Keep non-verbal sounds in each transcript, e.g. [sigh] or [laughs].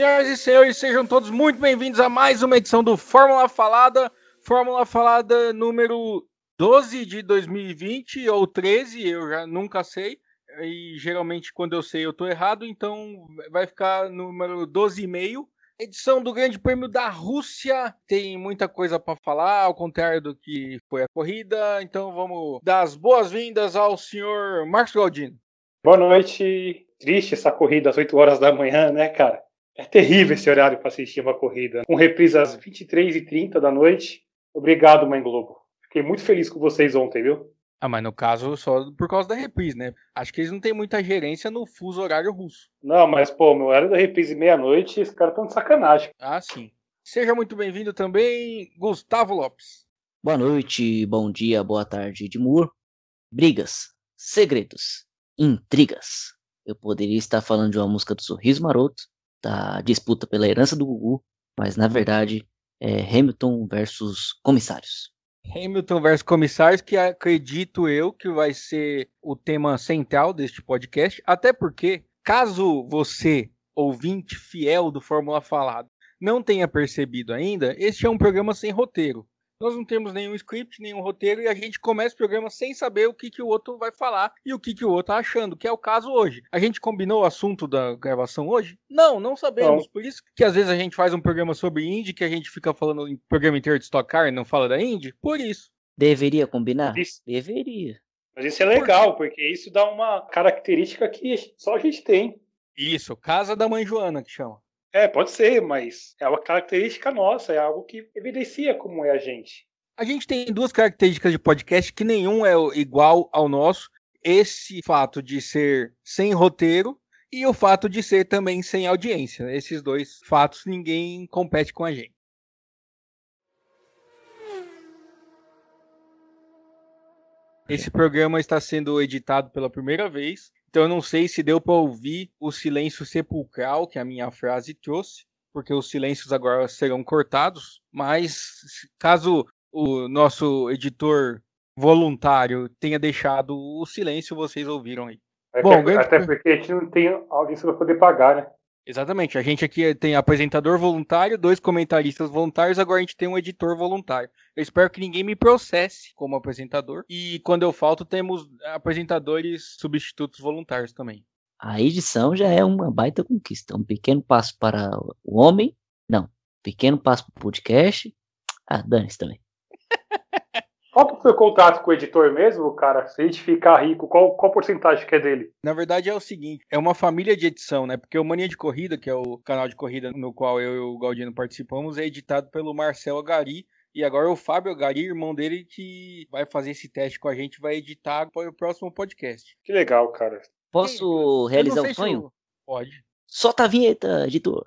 Senhoras e senhores, sejam todos muito bem-vindos a mais uma edição do Fórmula Falada. Fórmula Falada número 12 de 2020 ou 13, eu já nunca sei. E geralmente quando eu sei eu tô errado, então vai ficar número 12,5. Edição do Grande Prêmio da Rússia. Tem muita coisa para falar, ao contrário do que foi a corrida. Então vamos dar as boas-vindas ao senhor Marcos Galdino. Boa noite. Triste essa corrida às 8 horas da manhã, né, cara? É terrível esse horário para assistir uma corrida. Com reprise às 23h30 da noite. Obrigado, Mãe Globo. Fiquei muito feliz com vocês ontem, viu? Ah, mas no caso só por causa da reprise, né? Acho que eles não têm muita gerência no fuso horário russo. Não, mas, pô, meu horário da reprise meia-noite, esses caras estão de sacanagem. Ah, sim. Seja muito bem-vindo também, Gustavo Lopes. Boa noite, bom dia, boa tarde, Edmur. Brigas, segredos, intrigas. Eu poderia estar falando de uma música do Sorriso Maroto, da disputa pela herança do Gugu, mas na verdade é Hamilton versus comissários. Hamilton versus comissários, que acredito eu que vai ser o tema central deste podcast, até porque, caso você, ouvinte fiel do Fórmula Falado, não tenha percebido ainda, este é um programa sem roteiro. Nós não temos nenhum script, nenhum roteiro, e a gente começa o programa sem saber o que, que o outro vai falar e o que, que o outro tá achando, que é o caso hoje. A gente combinou o assunto da gravação hoje? Não, não sabemos. Não. Por isso que às vezes a gente faz um programa sobre Indy, que a gente fica falando em programa inteiro de Stock Car e não fala da Indy. Por isso. Deveria combinar? Isso. Deveria. Mas isso é legal, porque isso dá uma característica que só a gente tem. Isso, casa da mãe Joana, que chama. É, pode ser, mas é uma característica nossa, é algo que evidencia como é a gente. A gente tem duas características de podcast que nenhum é igual ao nosso. Esse fato de ser sem roteiro e o fato de ser também sem audiência. Esses dois fatos ninguém compete com a gente. Esse programa está sendo editado pela primeira vez então eu não sei se deu para ouvir o silêncio sepulcral que a minha frase trouxe, porque os silêncios agora serão cortados, mas caso o nosso editor voluntário tenha deixado o silêncio, vocês ouviram aí. Até, Bom, até porque a gente não tem audiência para poder pagar, né? Exatamente. A gente aqui tem apresentador voluntário, dois comentaristas voluntários, agora a gente tem um editor voluntário. Eu espero que ninguém me processe como apresentador. E quando eu falto, temos apresentadores substitutos voluntários também. A edição já é uma baita conquista. Um pequeno passo para o homem. Não. Pequeno passo para o podcast. Ah, dane-se também. [laughs] Qual que foi o contato com o editor mesmo, cara? Se a gente ficar rico, qual, qual porcentagem que é dele? Na verdade é o seguinte, é uma família de edição, né? Porque o Mania de Corrida, que é o canal de corrida no qual eu e o Galdino participamos, é editado pelo Marcel Agari. E agora o Fábio Agari, irmão dele, que vai fazer esse teste com a gente, vai editar para o próximo podcast. Que legal, cara. Posso realizar um sonho? Eu... Pode. Solta a vinheta, editor.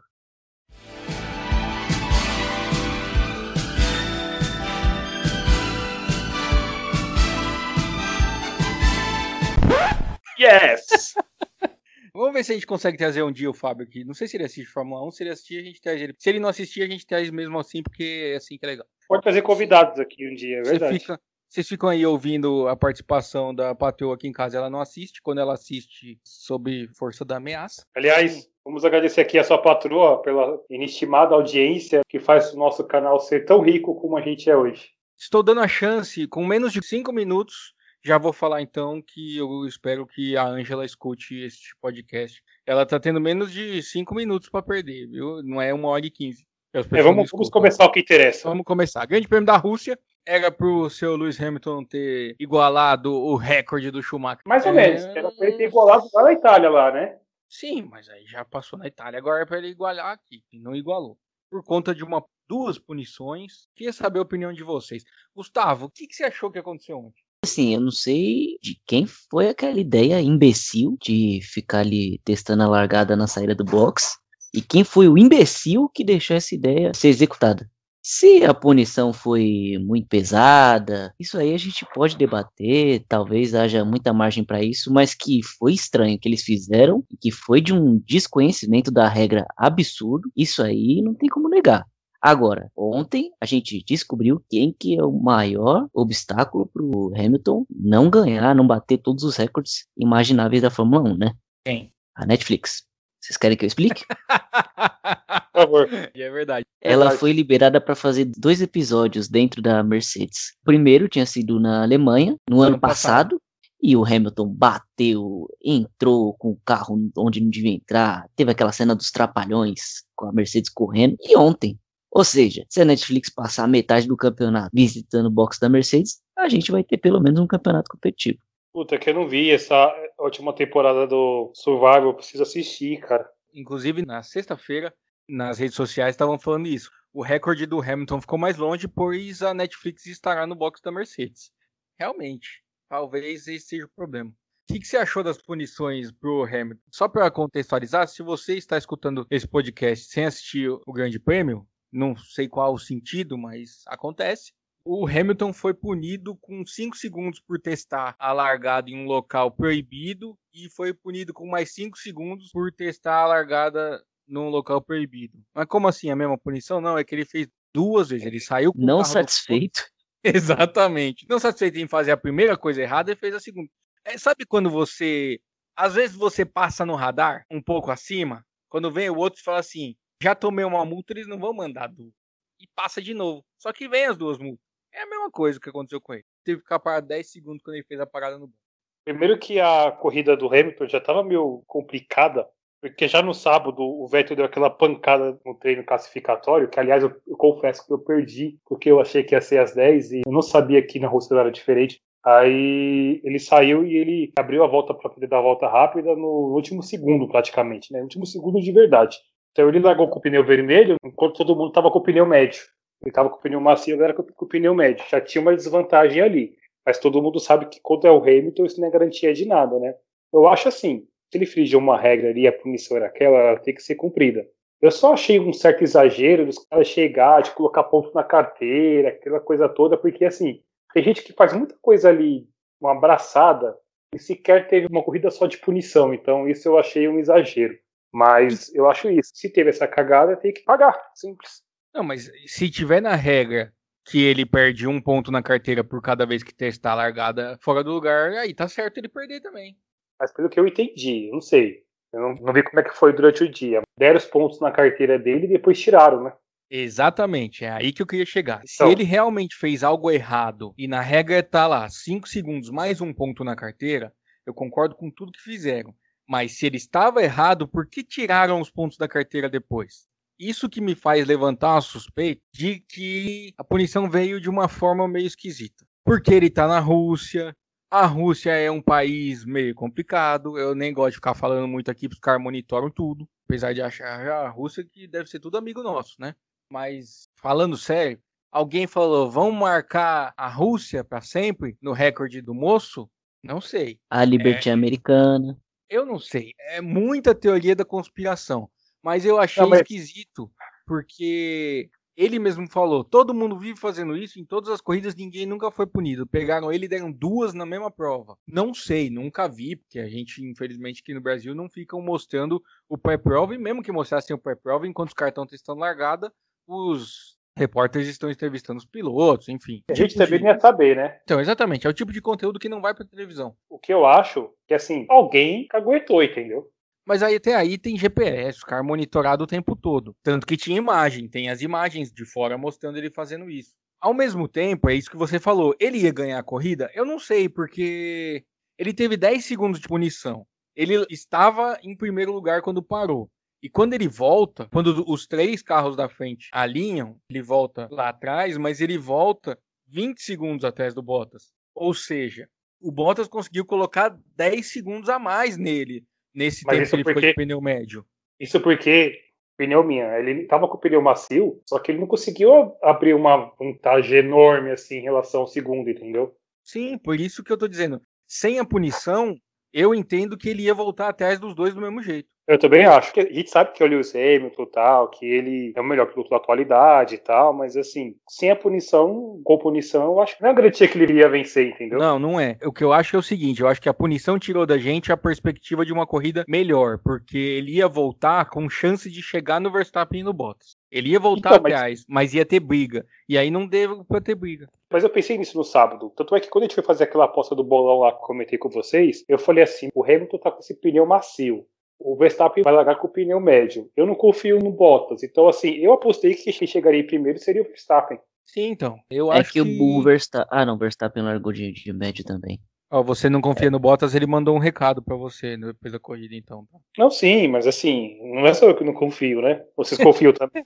Yes! [laughs] Vamos ver se a gente consegue trazer um dia o Fábio aqui. Não sei se ele assiste Fórmula 1, se ele assistir, a gente traz ele. Se ele não assistir, a gente traz mesmo assim, porque é assim que é legal. Pode trazer convidados aqui um dia, é verdade. Fica, vocês ficam aí ouvindo a participação da patroa aqui em casa, ela não assiste. Quando ela assiste sobre Força da Ameaça. Aliás, vamos agradecer aqui a sua patroa pela inestimada audiência que faz o nosso canal ser tão rico como a gente é hoje. Estou dando a chance, com menos de 5 minutos, já vou falar então que eu espero que a Ângela escute este podcast. Ela tá tendo menos de 5 minutos para perder, viu? Não é uma hora e 15. É, vamos, vamos, começar o que interessa. Vamos começar. Grande Prêmio da Rússia era pro seu Lewis Hamilton ter igualado o recorde do Schumacher. Mais ou é... menos. Era pra ele ter igualado lá na Itália, lá, né? Sim, mas aí já passou na Itália. Agora é pra ele igualar aqui. E não igualou. Por conta de uma duas punições. Queria saber a opinião de vocês. Gustavo, o que, que você achou que aconteceu ontem? Assim, eu não sei de quem foi aquela ideia imbecil de ficar ali testando a largada na saída do box e quem foi o imbecil que deixou essa ideia ser executada. Se a punição foi muito pesada, isso aí a gente pode debater, talvez haja muita margem para isso, mas que foi estranho que eles fizeram que foi de um desconhecimento da regra absurdo, isso aí não tem como negar. Agora, ontem a gente descobriu quem que é o maior obstáculo para o Hamilton não ganhar, não bater todos os recordes imagináveis da Fórmula 1, né? Quem? A Netflix. Vocês querem que eu explique? [laughs] Por favor. E é verdade. Ela Verdade. foi liberada para fazer dois episódios dentro da Mercedes. O primeiro tinha sido na Alemanha, no ano Ano passado. passado, e o Hamilton bateu, entrou com o carro onde não devia entrar, teve aquela cena dos trapalhões com a Mercedes correndo, e ontem. Ou seja, se a Netflix passar metade do campeonato visitando o box da Mercedes, a gente vai ter pelo menos um campeonato competitivo. Puta, que eu não vi essa última temporada do Survival, eu preciso assistir, cara. Inclusive, na sexta-feira, nas redes sociais estavam falando isso. O recorde do Hamilton ficou mais longe, pois a Netflix estará no box da Mercedes. Realmente, talvez esse seja o problema. O que, que você achou das punições pro Hamilton? Só para contextualizar, se você está escutando esse podcast sem assistir o Grande Prêmio, não sei qual o sentido, mas acontece. O Hamilton foi punido com 5 segundos por testar a largada em um local proibido e foi punido com mais 5 segundos por testar a largada num local proibido. Mas como assim a mesma punição? Não, é que ele fez duas vezes. Ele saiu com Não carro do satisfeito, [laughs] Exatamente. Não satisfeito em fazer a primeira coisa errada, ele fez a segunda. É, sabe quando você. Às vezes você passa no radar, um pouco acima, quando vem o outro e fala assim: já tomei uma multa, eles não vão mandar duas. E passa de novo. Só que vem as duas multas. É a mesma coisa que aconteceu com ele. Teve que ficar parado 10 segundos quando ele fez a parada no banco. Primeiro que a corrida do Hamilton já estava meio complicada, porque já no sábado o Vettel deu aquela pancada no treino classificatório, que aliás eu, eu confesso que eu perdi, porque eu achei que ia ser às 10 e eu não sabia que na Rússia era diferente. Aí ele saiu e ele abriu a volta para poder dar a volta rápida no último segundo, praticamente, né? No último segundo de verdade. Então ele largou com o pneu vermelho, enquanto todo mundo estava com o pneu médio. Ele estava com o pneu macio, agora com com o pneu médio. Já tinha uma desvantagem ali. Mas todo mundo sabe que quando é o Hamilton, isso não é garantia de nada, né? Eu acho assim, se ele infringiu uma regra ali, a punição era aquela, ela tem que ser cumprida. Eu só achei um certo exagero dos caras chegar, de colocar ponto na carteira, aquela coisa toda, porque assim, tem gente que faz muita coisa ali, uma abraçada, e sequer teve uma corrida só de punição. Então isso eu achei um exagero. Mas eu acho isso. Se teve essa cagada, tem que pagar. Simples. Não, mas se tiver na regra que ele perde um ponto na carteira por cada vez que testar a largada fora do lugar, aí tá certo ele perder também. Mas pelo que eu entendi, não sei. Eu não, não vi como é que foi durante o dia. Deram os pontos na carteira dele e depois tiraram, né? Exatamente, é aí que eu queria chegar. Então. Se ele realmente fez algo errado e na regra tá lá 5 segundos mais um ponto na carteira, eu concordo com tudo que fizeram. Mas se ele estava errado, por que tiraram os pontos da carteira depois? Isso que me faz levantar a suspeita de que a punição veio de uma forma meio esquisita. Porque ele tá na Rússia, a Rússia é um país meio complicado, eu nem gosto de ficar falando muito aqui, porque os caras monitoram tudo. Apesar de achar a Rússia que deve ser tudo amigo nosso, né? Mas falando sério, alguém falou, vamos marcar a Rússia para sempre no recorde do moço? Não sei. a Liberty Americana. Eu não sei. É muita teoria da conspiração. Mas eu achei Não, mas- esquisito, porque ele mesmo falou: todo mundo vive fazendo isso, em todas as corridas ninguém nunca foi punido. Pegaram ele e deram duas na mesma prova. Não sei, nunca vi, porque a gente, infelizmente, aqui no Brasil não ficam mostrando o pré-prova, e mesmo que mostrassem o pré-prova, enquanto os caras estão testando largada, os repórteres estão entrevistando os pilotos, enfim. A gente também não ia saber, né? Então, exatamente, é o tipo de conteúdo que não vai pra televisão. O que eu acho que, assim, alguém caguetou, entendeu? Mas aí até aí tem GPS, os caras monitorados o tempo todo. Tanto que tinha imagem, tem as imagens de fora mostrando ele fazendo isso. Ao mesmo tempo, é isso que você falou, ele ia ganhar a corrida? Eu não sei, porque ele teve 10 segundos de punição. Ele estava em primeiro lugar quando parou. E quando ele volta, quando os três carros da frente alinham, ele volta lá atrás, mas ele volta 20 segundos atrás do Bottas. Ou seja, o Bottas conseguiu colocar 10 segundos a mais nele nesse Mas tempo que ele ficou porque- de pneu médio. Isso porque, pneu minha, ele tava com o pneu macio, só que ele não conseguiu abrir uma vantagem enorme, assim, em relação ao segundo, entendeu? Sim, por isso que eu tô dizendo. Sem a punição, eu entendo que ele ia voltar atrás dos dois do mesmo jeito. Eu também acho. que A gente sabe que o Lewis Hamilton tal, que ele é o melhor piloto da atualidade e tal, mas assim, sem a punição, com punição, eu acho que não é garantia que ele ia vencer, entendeu? Não, não é. O que eu acho é o seguinte: eu acho que a punição tirou da gente a perspectiva de uma corrida melhor, porque ele ia voltar com chance de chegar no Verstappen e no Bottas. Ele ia voltar Então, mas- atrás, mas ia ter briga. E aí não deu pra ter briga. Mas eu pensei nisso no sábado. Tanto é que quando a gente foi fazer aquela aposta do bolão lá que eu comentei com vocês, eu falei assim: o Hamilton tá com esse pneu macio. O Verstappen vai largar com o pneu médio. Eu não confio no Bottas. Então, assim, eu apostei que quem chegaria primeiro seria o Verstappen. Sim, então. Eu É acho que, que, o Verstappen. Ah, não, o Verstappen largou de, de médio também. Ó, você não confia no Bottas, ele mandou um recado pra você né, depois da corrida, então. tá? Não, sim, mas assim, não é só eu que não confio, né? Vocês confiam [laughs] também.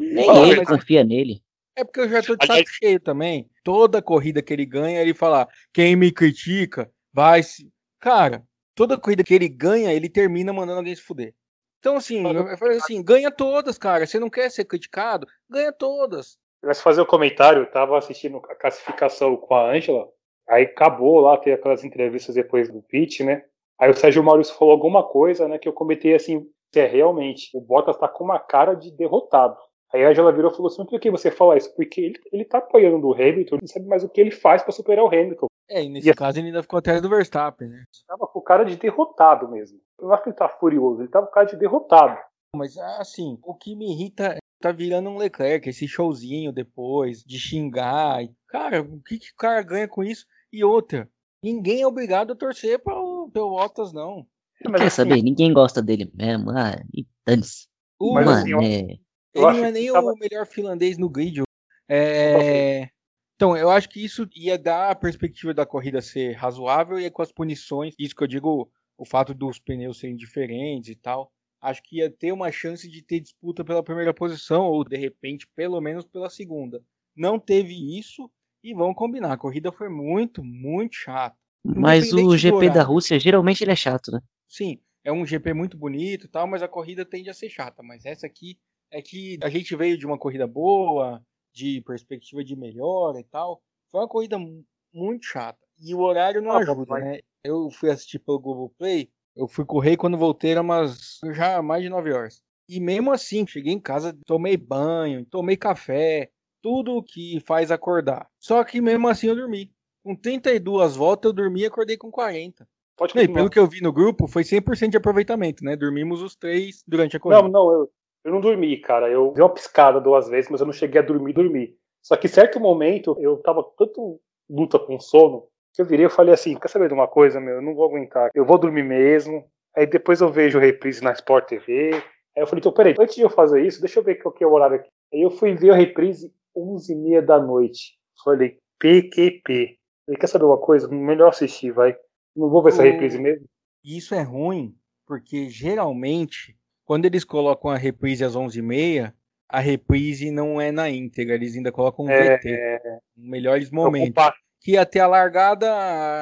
Nem Fala, ele mas- confia nele. É porque eu já tô de Aliás- saco cheio também. Toda corrida que ele ganha, ele fala: quem me critica, vai se. Cara, toda corrida que ele ganha, ele termina mandando alguém se fuder. Então, assim, eu falei assim, ganha todas, cara. Você não quer ser criticado? Ganha todas. Mas fazer o comentário, eu tava assistindo a classificação com a Ângela, aí acabou lá, tem aquelas entrevistas depois do pitch, né? Aí o Sérgio Maurício falou alguma coisa, né, que eu comentei assim, que é realmente, o Bottas tá com uma cara de derrotado. Aí a Angela virou e falou assim, por que você fala isso? Porque ele, ele tá apoiando o Hamilton, ele não sabe mais o que ele faz pra superar o Hamilton. É, e nesse E- caso ele ainda ficou atrás do Verstappen, né? Tava com cara de derrotado mesmo. Eu não acho que ele tá furioso, ele tava com cara de derrotado. Mas, assim, o que me irrita é tá virando um Leclerc, esse showzinho depois, de xingar. Cara, o que, que o cara ganha com isso? E outra, ninguém é obrigado a torcer para o Bottas, não. Mas, Quer assim, saber? Ninguém gosta dele mesmo. Ah, e dane-se. Mano, assim, eu- é. ele não é nem tava- o melhor finlandês no grid. É... Então, eu acho que isso ia dar a perspectiva da corrida ser razoável e com as punições, isso que eu digo, o fato dos pneus serem diferentes e tal, acho que ia ter uma chance de ter disputa pela primeira posição, ou de repente, pelo menos pela segunda. Não teve isso, e vamos combinar, a corrida foi muito, muito chata. Mas o GP da. Rússia, geralmente ele é chato, né? Sim, é um GP muito bonito e tal, mas a corrida tende a ser chata. Mas essa aqui é que a gente veio de uma corrida boa, de perspectiva de melhora e tal. Foi uma corrida mu- muito chata. E o horário não Ah, ajuda, mas- né? Eu fui assistir pelo Globoplay, eu fui correr quando voltei era umas já mais de 9 horas. E mesmo assim, cheguei em casa, tomei banho, tomei café, tudo que faz acordar. Só que mesmo assim eu dormi. Com 32 voltas eu dormi e acordei com 40. Pode Não, e continuar. pelo que eu vi no grupo, foi 100% de aproveitamento, né? Dormimos os três durante a corrida. Não, não, eu, eu não dormi, cara. Eu dei uma piscada duas vezes, mas eu não cheguei a dormir, dormir. Só que em certo momento eu tava tanto luta com sono que eu virei e falei assim: quer saber de uma coisa, meu? Eu não vou aguentar. Eu vou dormir mesmo. Aí depois eu vejo reprise na Sport TV. Aí eu falei: então peraí, antes de eu fazer isso, deixa eu ver qual que é o horário aqui. Aí eu fui ver a reprise 11h30 da noite. Falei: PQP. Falei: quer saber uma coisa? Melhor assistir, vai. Não vou ver essa O- reprise mesmo. E isso é ruim, porque geralmente, quando eles colocam a reprise às 11h30, a reprise não é na íntegra, eles ainda colocam um É, VT, melhores eu momentos. Que ia ter a largada,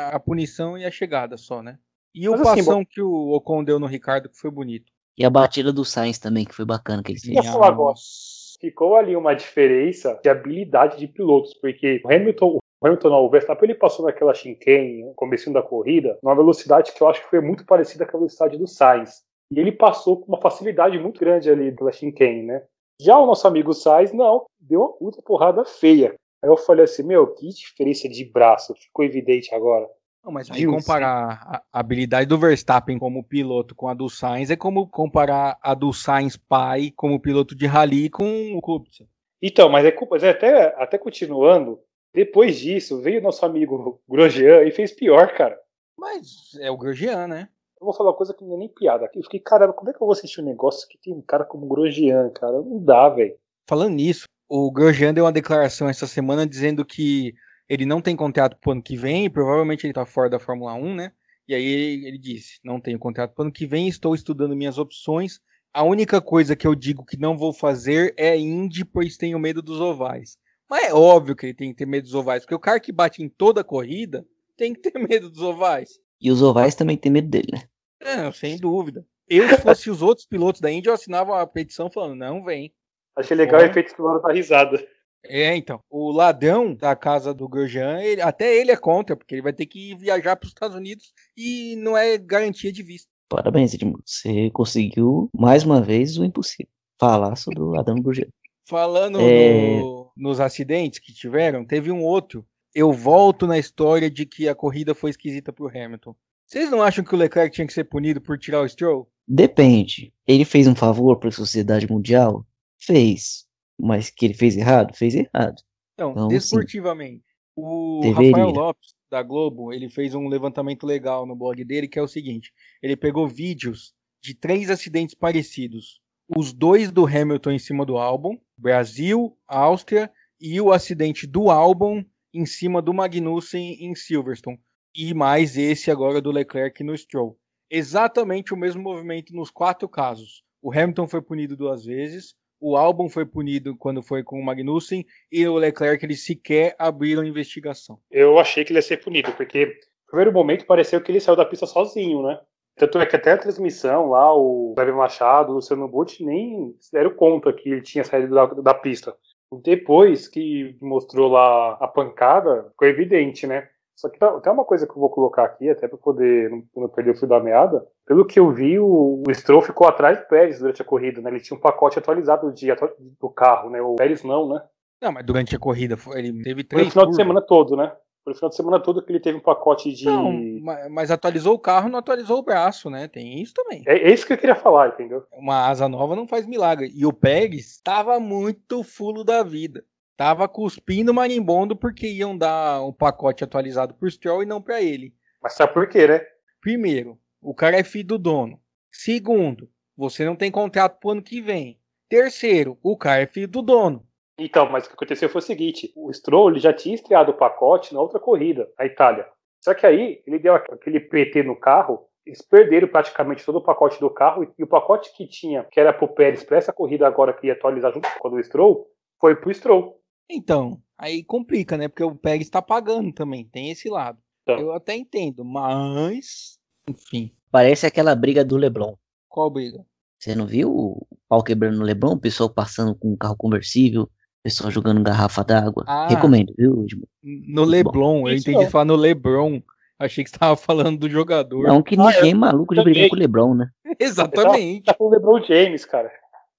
a- punição e a chegada só, né? E o Mas assim, passão que o Ocon deu no Ricardo, que foi bonito. E a batida do Sainz também, que foi bacana que ele fez. Posso falar agora? ficou ali uma diferença de habilidade de pilotos, porque o Hamilton, o Hamilton não, o Verstappen ele passou naquela chicane, no comecinho da corrida, numa velocidade que eu acho que foi muito parecida com a velocidade do Sainz. E ele passou com uma facilidade muito grande ali pela chicane, né? Já o nosso amigo Sainz, não, deu uma puta porrada feia. Aí eu falei assim, meu, que diferença de braço, ficou evidente agora. Não, mas aí comparar a habilidade do Verstappen como piloto com a do Sainz é como comparar a do Sainz pai como piloto de rally com o Kubica. Então, mas é culpa, mas é até, até continuando, depois disso, veio o nosso amigo Grosjean e fez pior, cara. Mas é o Grosjean, né? Eu vou falar uma coisa que não é nem piada. Eu fiquei, caramba, como é que eu vou assistir um negócio que tem um cara como Grosjean, cara? Não dá, velho. Falando nisso, o Grosjean deu uma declaração essa semana dizendo que ele não tem contrato pro ano que vem, e provavelmente ele tá fora da Fórmula 1, né? E aí ele, ele disse: não tenho contrato pro ano que vem, estou estudando minhas opções. A única coisa que eu digo que não vou fazer é Indy, pois tenho medo dos ovais. Mas é óbvio que ele tem que ter medo dos ovais, porque o cara que bate em toda a corrida tem que ter [laughs] medo dos ovais. E os ovais também tem medo dele, né? É, sem dúvida. Eu, se fosse os outros pilotos da Indy, eu assinava uma petição falando: não vem. Achei legal Porra. o efeito sonoro da risada. É, então. O ladrão da casa do Grosjean, ele- até ele é contra, porque ele vai ter que viajar para os Estados Unidos e não é garantia de visto. Parabéns, Edmundo. Você conseguiu, mais uma vez, o impossível. Falar sobre o Adão Gurgel. Falando É. no- nos acidentes que tiveram, teve um outro. Eu volto na história de que a corrida foi esquisita pro Hamilton. Vocês não acham que o Leclerc tinha que ser punido por tirar o Stroll? Depende. Ele fez um favor para a sociedade mundial? Fez. Mas que ele fez errado? Fez errado. Então, Não, sim. desportivamente. O Deveria. Rafael Lopes da Globo, ele fez um levantamento legal no blog dele, que é o seguinte: ele pegou vídeos de três acidentes parecidos. Os dois do Hamilton em cima do álbum, Brasil, Áustria, e o acidente do álbum em cima do Magnussen em Silverstone. E mais esse agora do Leclerc no Stroll. Exatamente o mesmo movimento nos quatro casos. O Hamilton foi punido duas vezes, o álbum foi punido quando foi com o Magnussen e o Leclerc eles sequer abriram investigação. Eu achei que ele ia ser punido, porque no primeiro momento pareceu que ele saiu da pista sozinho, né? Tanto é que até a transmissão lá, o Leve Machado, o Luciano Butti nem deram conta que ele tinha saído da, da pista. Depois que mostrou lá a pancada, ficou evidente, né? Só que tem uma coisa que eu vou colocar aqui, até para poder não, não, perder o fio da meada. Pelo que eu vi, o, o Stroll ficou atrás do Pérez durante a corrida, né? Ele tinha um pacote atualizado do, dia, do carro, né? O Pérez não, né? Não, mas durante a corrida ele teve três. Foi o final de semana todo, né? Foi o final de semana todo que ele teve um pacote de. Não, mas atualizou o carro, não atualizou o braço, né? Tem isso também. É, é isso que eu queria falar, entendeu? Uma asa nova não faz milagre. E o Pérez estava muito fulo da vida. Tava cuspindo marimbondo porque iam dar um pacote atualizado pro Stroll e não para ele. Mas sabe por quê, né? Primeiro, o cara é filho do dono. Segundo, você não tem contrato pro ano que vem. Terceiro, o cara é filho do dono. Então, mas o que aconteceu foi o seguinte: o Stroll já tinha estreado o pacote na outra corrida, a Itália. Só que aí ele deu aquele PT no carro, eles perderam praticamente todo o pacote do carro e o pacote que tinha, que era pro Pérez para essa corrida agora que ia atualizar junto com o Stroll, foi pro Stroll. Então, aí complica, né? Porque o Pérez está pagando também, tem esse lado. Então. Eu até entendo, mas. Enfim. Parece aquela briga do Leblon. Qual briga? Você não viu o pau quebrando no Leblon? O pessoal passando com um carro conversível, o pessoal jogando garrafa d'água. Ah, Recomendo, viu, Edmo? No Leblon, bom. eu entendi é. falar no Lebron. Achei que você estava falando do jogador. Não, que ninguém ah, é maluco de brigar com o Lebron, né? Exatamente. Tá com o Lebron James, cara.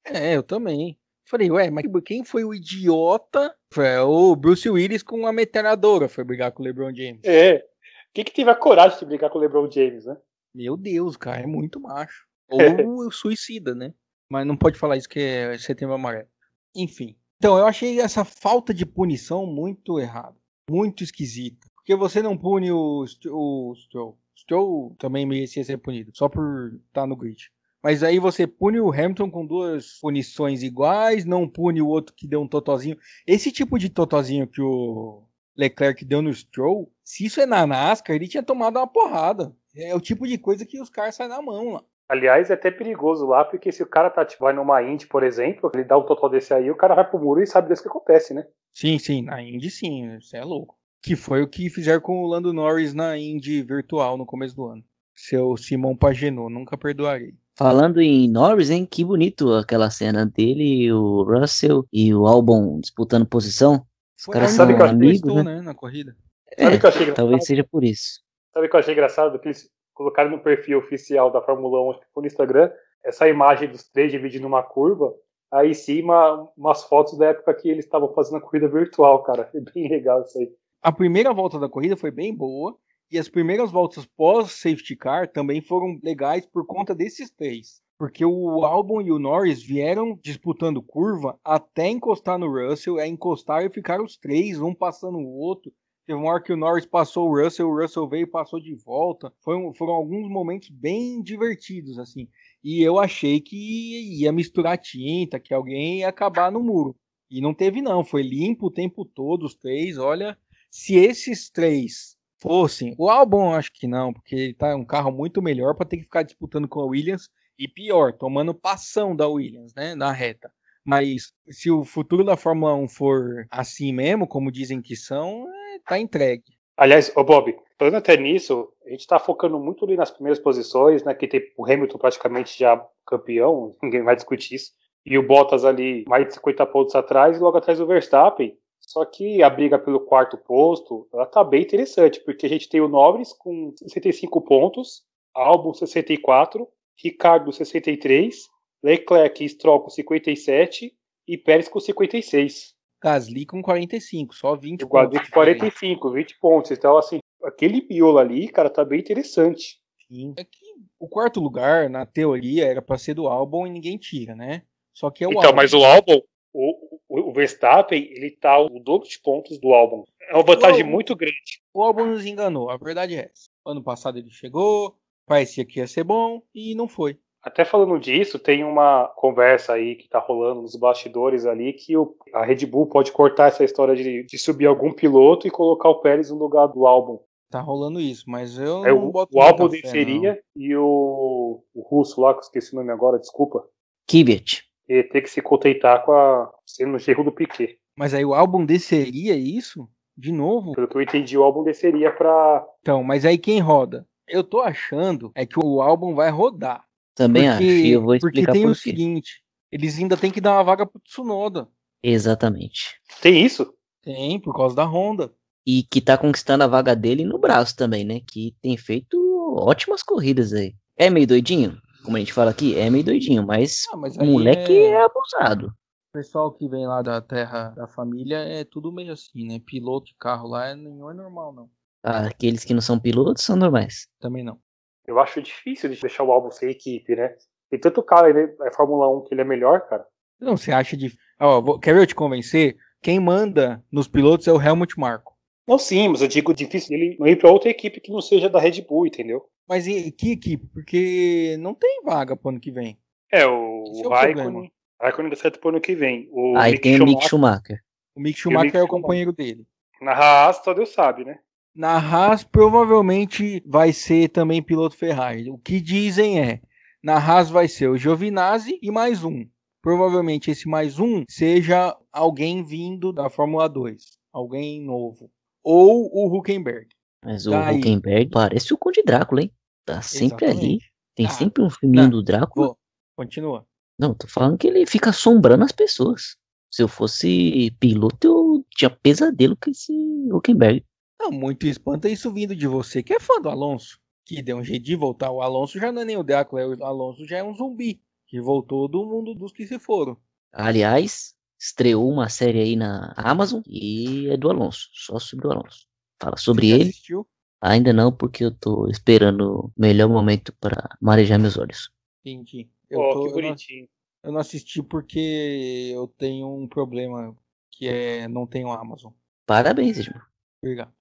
É, eu também. Falei, ué, mas quem foi o idiota? Foi o Bruce Willis com a metralhadora, foi brigar com o LeBron James. É. Quem que teve a coragem de brigar com o LeBron James, né? Meu Deus, cara, é muito macho. [laughs] Ou suicida, né? Mas não pode falar isso que é setembro amarelo. Enfim. Então, eu achei essa falta de punição muito errada. Muito esquisita. Porque você não pune o, o Stroll. Stroll também merecia ser punido, só por estar tá no grid. Mas aí você pune o Hamilton com duas punições iguais, não pune o outro que deu um totozinho. Esse tipo de totozinho que o Leclerc deu no Stroll, se isso é na NASCAR, ele tinha tomado uma porrada. É o tipo de coisa que os caras saem na mão lá. Aliás, é até perigoso lá, porque se o cara tá, tipo, vai numa Indy, por exemplo, ele dá um total desse aí, o cara vai pro muro e sabe disso que acontece, né? Sim, sim, na Indy sim, isso é louco. Que foi o que fizeram com o Lando Norris na Indy virtual no começo do ano. Seu Simão Pagenou, nunca perdoarei. Falando em Norris, hein? Que bonito aquela cena dele, o Russell e o Albon disputando posição. Os caras são amigos, prestou, né? né? Na corrida. É, Sabe que eu achei talvez seja por isso. Sabe o que eu achei engraçado? Que eles colocaram no perfil oficial da Fórmula 1, acho que foi no Instagram, essa imagem dos três dividindo uma curva, aí em cima umas fotos da época que eles estavam fazendo a corrida virtual, cara. Foi bem [laughs] legal isso aí. A primeira volta da corrida foi bem boa. E as primeiras voltas pós-safety car também foram legais por conta desses três. Porque o Albon e o Norris vieram disputando curva até encostar no Russell, é encostar e ficaram os três, um passando o outro. Teve uma hora que o Norris passou o Russell, o Russell veio e passou de volta. Foram, foram alguns momentos bem divertidos, assim. E eu achei que ia misturar tinta, que alguém ia acabar no muro. E não teve, não. Foi limpo o tempo todo, os três. Olha, se esses três fossem. O álbum acho que não, porque ele tá um carro muito melhor para ter que ficar disputando com a Williams e pior, tomando passão da Williams, né, na reta. Mas se o futuro da Fórmula 1 for assim mesmo, como dizem que são, é, tá entregue. Aliás, ô Bob, falando até nisso, a gente tá focando muito ali nas primeiras posições, né, que tem o Hamilton praticamente já campeão, [laughs] ninguém vai discutir isso, e o Bottas ali mais de 50 pontos atrás e logo atrás o Verstappen. Só que a briga pelo quarto posto, ela tá bem interessante, porque a gente tem o Norris com 65 pontos, Albon 64, Ricardo 63, Leclerc e Stroll com 57 e Pérez com 56. Gasly com 45, só 20 o pontos. Gasly com 45, 20 pontos. Então, assim, aquele miolo ali, cara, tá bem interessante. Sim. É que o quarto lugar, na teoria, era para ser do Albon e ninguém tira, né? Só que é o Então, Albon. mas o Albon, o, o Verstappen, ele tá o dobro de pontos do álbum. É uma vantagem O- muito grande. O álbum nos enganou, a verdade é essa. Ano passado ele chegou, parecia que ia ser bom e não foi. Até falando disso, tem uma conversa aí que tá rolando nos bastidores ali que o- a Red Bull pode cortar essa história de, de subir algum piloto e colocar o Pérez no lugar do álbum. Tá rolando isso, mas eu Aí não o, boto o álbum desceria e o, o russo lá, que eu esqueci o nome agora, desculpa, Kvyat. Ia ter que se contentar com a sendo no erro do Piquet. Mas aí o álbum desceria isso? De novo? Pelo que eu entendi, o álbum desceria pra. Então, mas aí quem roda? Eu tô achando é que o álbum vai rodar. Também porque, acho, e eu vou porque explicar tem por o quê. seguinte, eles ainda tem que dar uma vaga pro Tsunoda. Exatamente. Tem isso? Tem, por causa da Honda. E que tá conquistando a vaga dele no braço também, né? Que tem feito ótimas corridas aí. É meio doidinho? Como a gente fala aqui, é meio doidinho, mas Ah, mas o moleque é- é abusado. O pessoal que vem lá da terra da família é tudo meio assim, né? Piloto de carro lá é- nenhum é normal, não. Ah, Aqueles que não são pilotos são normais. Também não. Eu acho difícil de deixar o álbum sem equipe, né? Tem tanto cara aí na Fórmula 1 que ele é melhor, cara. Não, você acha de. Ó, vou- quer ver eu te convencer? Quem manda nos pilotos é o Helmut Marko. Não, sim, mas eu digo difícil ele não ir pra outra equipe que não seja da Red Bull, entendeu? Mas e que equipe? Porque não tem vaga pro ano que vem. É, o, Esse é o o Raikkonen. problema. Raikkonen dá certo pro ano que vem. O Aí Mick tem o Mick Schumacher, Schumacher. O Mick Schumacher Mick é o Schumacher. companheiro dele. Na Haas, só Deus sabe, né? Na Haas, provavelmente vai ser também piloto Ferrari. O que dizem é: na Haas vai ser o Giovinazzi e mais um. Provavelmente esse mais um seja alguém vindo da Fórmula 2. Alguém novo. Ou o Huckenberg. Mas o Daí. Huckenberg parece o Conde Drácula, hein? Tá sempre ali. Exatamente. Tem Ah, sempre um filminho do Drácula. Vou. Continua. Não, tô falando que ele fica assombrando as pessoas. Se eu fosse piloto, eu tinha pesadelo com esse Huckenberg. Não, muito espanta isso vindo de você, que é fã do Alonso. Que deu um jeito de voltar. O Alonso já não é nem o Drácula, é o Alonso já é um zumbi. Que voltou do mundo dos que se foram. Aliás, estreou uma série aí na Amazon e é do Alonso, só sobre o Alonso. Fala sobre ele. assistiu? Ainda não, porque eu tô esperando o melhor momento para marejar meus olhos. Entendi. Eu, Ó, tô- que eu não- bonitinho. eu não assisti porque eu tenho um problema que é não tenho Amazon. Parabéns, irmão. Obrigado.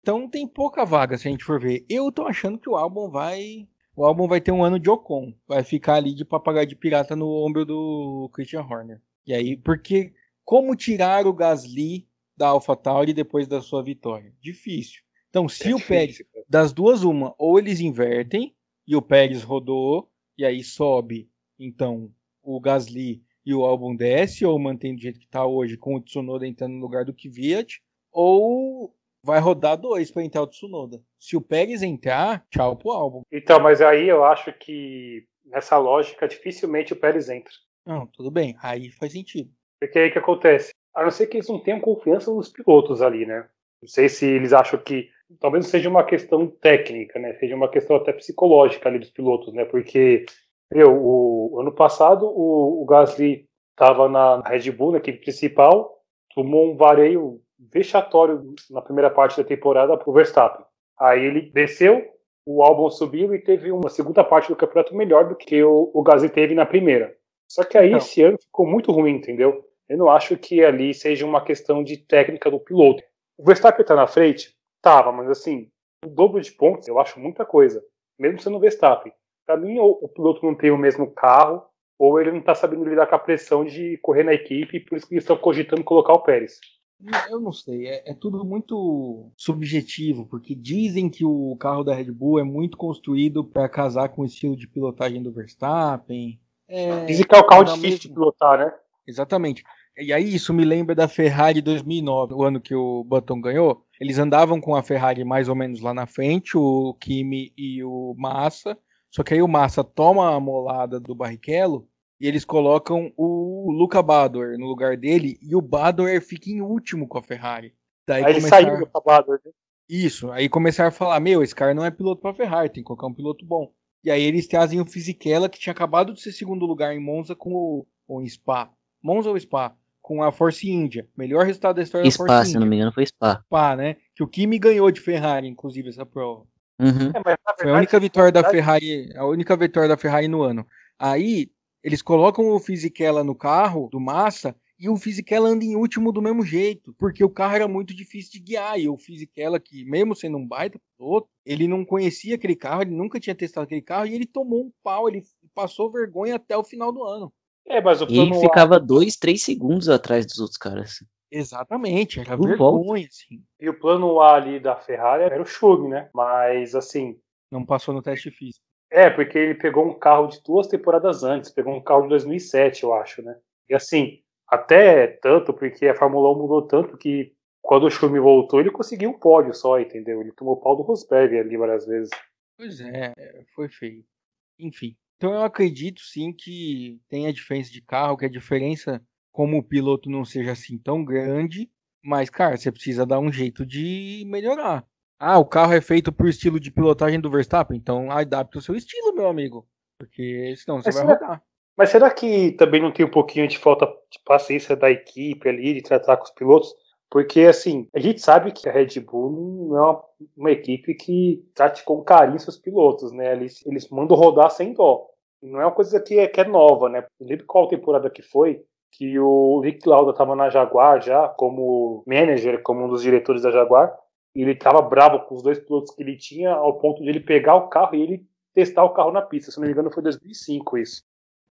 Então tem pouca vaga se a gente for ver. Eu tô achando que o álbum vai. O álbum vai ter um ano de Ocon. Vai ficar ali de papagaio de pirata no ombro do Christian Horner. E aí, porque como tirar o Gasly da AlphaTauri depois da sua vitória? Difícil. Então, se É o Pérez, das duas, uma, ou eles invertem e o Pérez rodou, e aí sobe, então, o Gasly e o álbum desce, ou mantém do jeito que tá hoje, com o Tsunoda entrando no lugar do Kvyat, ou vai rodar dois para entrar o Tsunoda. Se o Pérez entrar, tchau pro álbum. Então, mas aí eu acho que nessa lógica dificilmente o Pérez entra. Não, tudo bem, aí faz sentido. Porque aí o que acontece? A não ser que eles não tenham confiança nos pilotos ali, né? Não sei se eles acham que. Talvez não seja uma questão técnica, né? Seja uma questão até psicológica ali dos pilotos, né? Porque, meu, o ano passado o, o Gasly estava na Red Bull, na equipe principal, tomou um vareio vexatório na primeira parte da temporada pro Verstappen. Aí ele desceu, o álbum subiu e teve uma segunda parte do campeonato melhor do que o, o Gasly teve na primeira. Só que aí Então. esse ano ficou muito ruim, entendeu? Eu não acho que ali seja uma questão de técnica do piloto. O Verstappen tá na frente? Tava, mas assim, o dobro de pontos eu acho muita coisa. Mesmo sendo o Verstappen. Pra mim, ou o piloto não tem o mesmo carro, ou ele não tá sabendo lidar com a pressão de correr na equipe, por isso que eles estão cogitando colocar o Pérez. Eu não sei, é, é tudo muito subjetivo, porque dizem que o carro da Red Bull é muito construído para casar com o estilo de pilotagem do Verstappen. É, Dizem que é o carro difícil de mesmo. pilotar, né? Exatamente. E aí isso me lembra da Ferrari 2009, o ano que o Button ganhou. Eles andavam com a Ferrari mais ou menos lá na frente, o Kimi e o Massa. Só que aí o Massa toma a molada do Barrichello e eles colocam o Luca Badoer no lugar dele e o Badoer fica em último com a Ferrari. Daí Aí ele começaram- saiu do acabado, né? isso, aí começaram a falar, meu, esse cara não é piloto pra Ferrari, tem que colocar um piloto bom. E aí eles trazem o Fisichella, que tinha acabado de ser segundo lugar em Monza com o, ou em Spa. Monza ou Spa? Com a Force India. Melhor resultado da história da Spa, Force se não India. me engano, foi Spa. Spa, né? Que o Kimi ganhou de Ferrari, inclusive, essa prova. Uhum. É, mas, na Foi a verdade, única vitória da verdade, Ferrari, a única vitória da Ferrari no ano. Aí eles colocam o Fisichella no carro do Massa E o Fisichella anda em último do mesmo jeito, porque o carro era muito difícil de guiar. E o Fisichella, que mesmo sendo um baita piloto, ele não conhecia aquele carro, ele nunca tinha testado aquele carro e ele tomou um pau, ele passou vergonha até o final do ano. É, mas o E ele plano ficava dois, três segundos atrás dos outros caras. Exatamente, era Por vergonha, assim. E o plano A ali da Ferrari era o Schug, né? Mas assim, Não passou no teste físico. é, porque ele pegou um carro de duas temporadas antes, pegou um carro de 2007, eu acho, né? E assim, até tanto, porque a Fórmula 1 mudou tanto que quando o Schumi voltou, ele conseguiu um pódio só, entendeu? Ele tomou pau do Rosberg ali várias vezes. Pois é, foi feio. Enfim. Então eu acredito sim que tem a diferença de carro, que a diferença como o piloto não seja assim tão grande, mas, cara, você precisa dar um jeito de melhorar. Ah, o carro é feito por estilo de pilotagem do Verstappen, então adapte o seu estilo, meu amigo. Porque senão você Mas vai será- rodar. Mas será que também não tem um pouquinho de falta de paciência da equipe ali, de tratar com os pilotos? Porque, assim, a gente sabe que a Red Bull não é uma, uma equipe que trate com carinho seus pilotos, né? Eles, eles mandam rodar sem dó. Não é uma coisa que é, que é nova, né? Eu lembro qual temporada que foi que o Nick Lauda estava na Jaguar já, como manager, como um dos diretores da Jaguar, e ele estava bravo com os dois pilotos que ele tinha, ao ponto de ele pegar o carro e ele testar o carro na pista. Se não me engano, foi 2005 isso.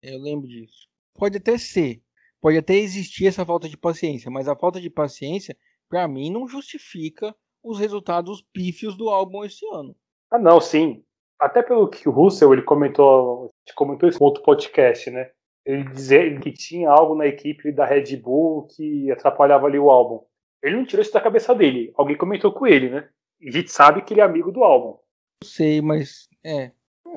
Eu lembro disso. Pode até ser. Pode até existir essa falta de paciência, mas a falta de paciência, pra mim, não justifica os resultados pífios do álbum esse ano. Ah, não, sim. Até pelo que o Russell ele comentou, comentou isso outro podcast, né? Ele dizer que tinha algo na equipe da Red Bull que atrapalhava ali o álbum. Ele não tirou isso da cabeça dele. Alguém comentou com ele, né? E a gente sabe que ele é amigo do álbum. Não sei, mas é.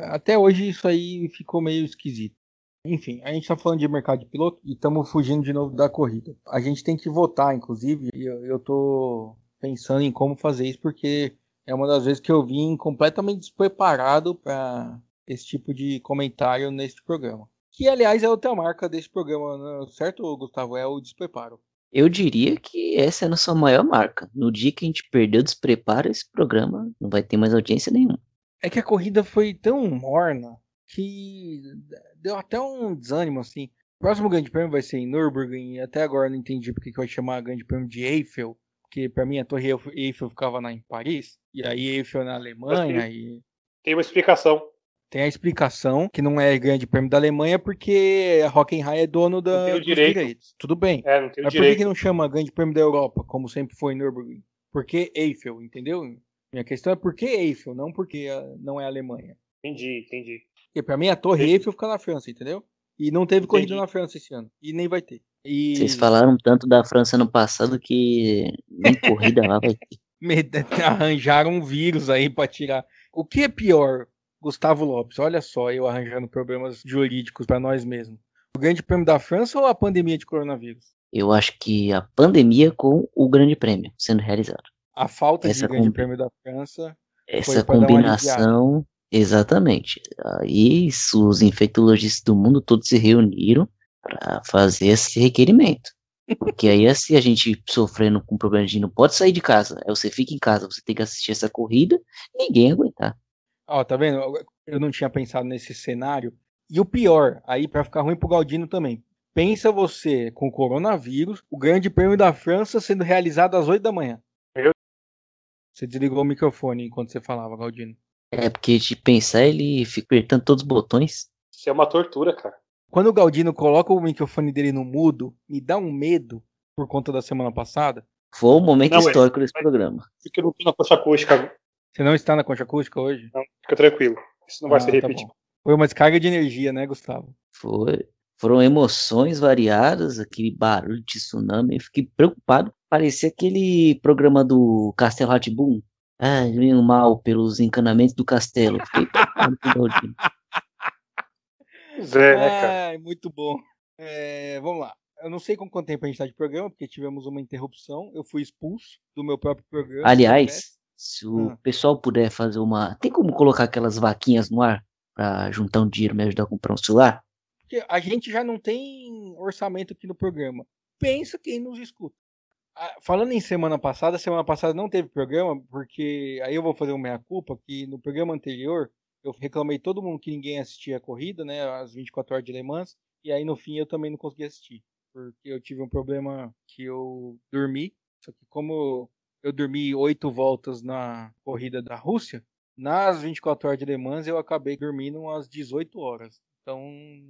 Até hoje isso aí ficou meio esquisito. Enfim, a gente tá falando de mercado de piloto e estamos fugindo de novo da corrida. A gente tem que votar, inclusive, e eu, tô pensando em como fazer isso, porque é uma das vezes que eu vim completamente despreparado para esse tipo de comentário neste programa. Que, aliás, é outra marca desse programa, né? certo, Gustavo? É o despreparo. Eu diria que essa é a nossa maior marca. No dia que a gente perder o despreparo, esse programa não vai ter mais audiência nenhuma. É que a corrida foi tão morna que deu até um desânimo, assim. O próximo grande prêmio vai ser em Nürburgring, e até agora eu não entendi porque que vai chamar grande prêmio de Eiffel, porque pra mim a torre Eiffel ficava lá em Paris, e aí Eiffel na Alemanha, e Tem uma explicação. tem a explicação que não é grande prêmio da Alemanha porque a Hockenheim é dono da, tem dos direito. direitos. Tudo bem. É, não tem Mas por que, que não chama grande prêmio da Europa, como sempre foi em Nürburgring? Por que Eiffel, entendeu? Minha questão é por que Eiffel, não porque ah, não é Alemanha. Entendi, entendi. Porque pra mim a Torre Entendi. Eiffel fica na França, entendeu? E não teve corrida Entendi. na França esse ano. E nem vai ter. E Vocês falaram tanto da França no passado que nem corrida lá vai ter. [laughs] me- [laughs] arranjaram um vírus aí pra tirar. O que é pior, Gustavo Lopes? Olha só, eu arranjando problemas jurídicos pra nós mesmos. O Grande Prêmio da França ou a pandemia de coronavírus? Eu acho que a pandemia com o Grande Prêmio sendo realizado. A falta Essa de Grande combi- Prêmio da França. Essa pra dar uma combinação, exatamente. Aí os infectologistas do mundo todos se reuniram para fazer esse requerimento. Porque aí, se a gente sofrendo com problema de não pode sair de casa, aí você fica em casa, você tem que assistir essa corrida, ninguém aguentar. Ó, tá vendo? Eu não tinha pensado nesse cenário. E o pior, aí pra ficar ruim pro Galdino também. Pensa você com o coronavírus, o Grande Prêmio da França sendo realizado às 8 da manhã. Você desligou o microfone enquanto você falava, Galdino. É porque de pensar, ele fica apertando todos os botões. Isso é uma tortura, cara. Quando o Galdino coloca o microfone dele no mudo, me dá um medo por conta da semana passada. Foi o momento Não, é- histórico desse mas- programa. Porque eu não tô na coxa acústica. Você não está na concha acústica hoje? Não, fica tranquilo. Isso não vai Ah, se tá repetir. bom. Foi uma descarga de energia, né, Gustavo? Foi. Foram emoções variadas, aquele barulho de tsunami. Eu fiquei preocupado. Parecia aquele programa do Castelo Ratibum. Ah, vindo mal pelos encanamentos do castelo. Fiquei preocupado com o Galdino. Pois é, né, cara? Ai, muito bom. É, vamos lá. Eu não sei com quanto tempo a gente tá de programa, porque tivemos uma interrupção. Eu fui expulso do meu próprio programa. Aliás, se o Ah. pessoal puder fazer uma. Tem como colocar aquelas vaquinhas no ar pra juntar um dinheiro e me ajudar a comprar um celular? Porque a gente já não tem orçamento aqui no programa. Pensa quem nos escuta. Ah, Falando em semana passada, semana passada não teve programa, porque aí eu vou fazer uma meia-culpa, que no programa anterior eu reclamei todo mundo que ninguém assistia a corrida, né, às 24 horas de Le Mans, e aí no fim eu também não consegui assistir. porque eu tive um problema que eu dormi. Só que como eu dormi oito voltas na corrida da Rússia, nas 24 horas de Le Mans eu acabei dormindo umas 18 horas. Então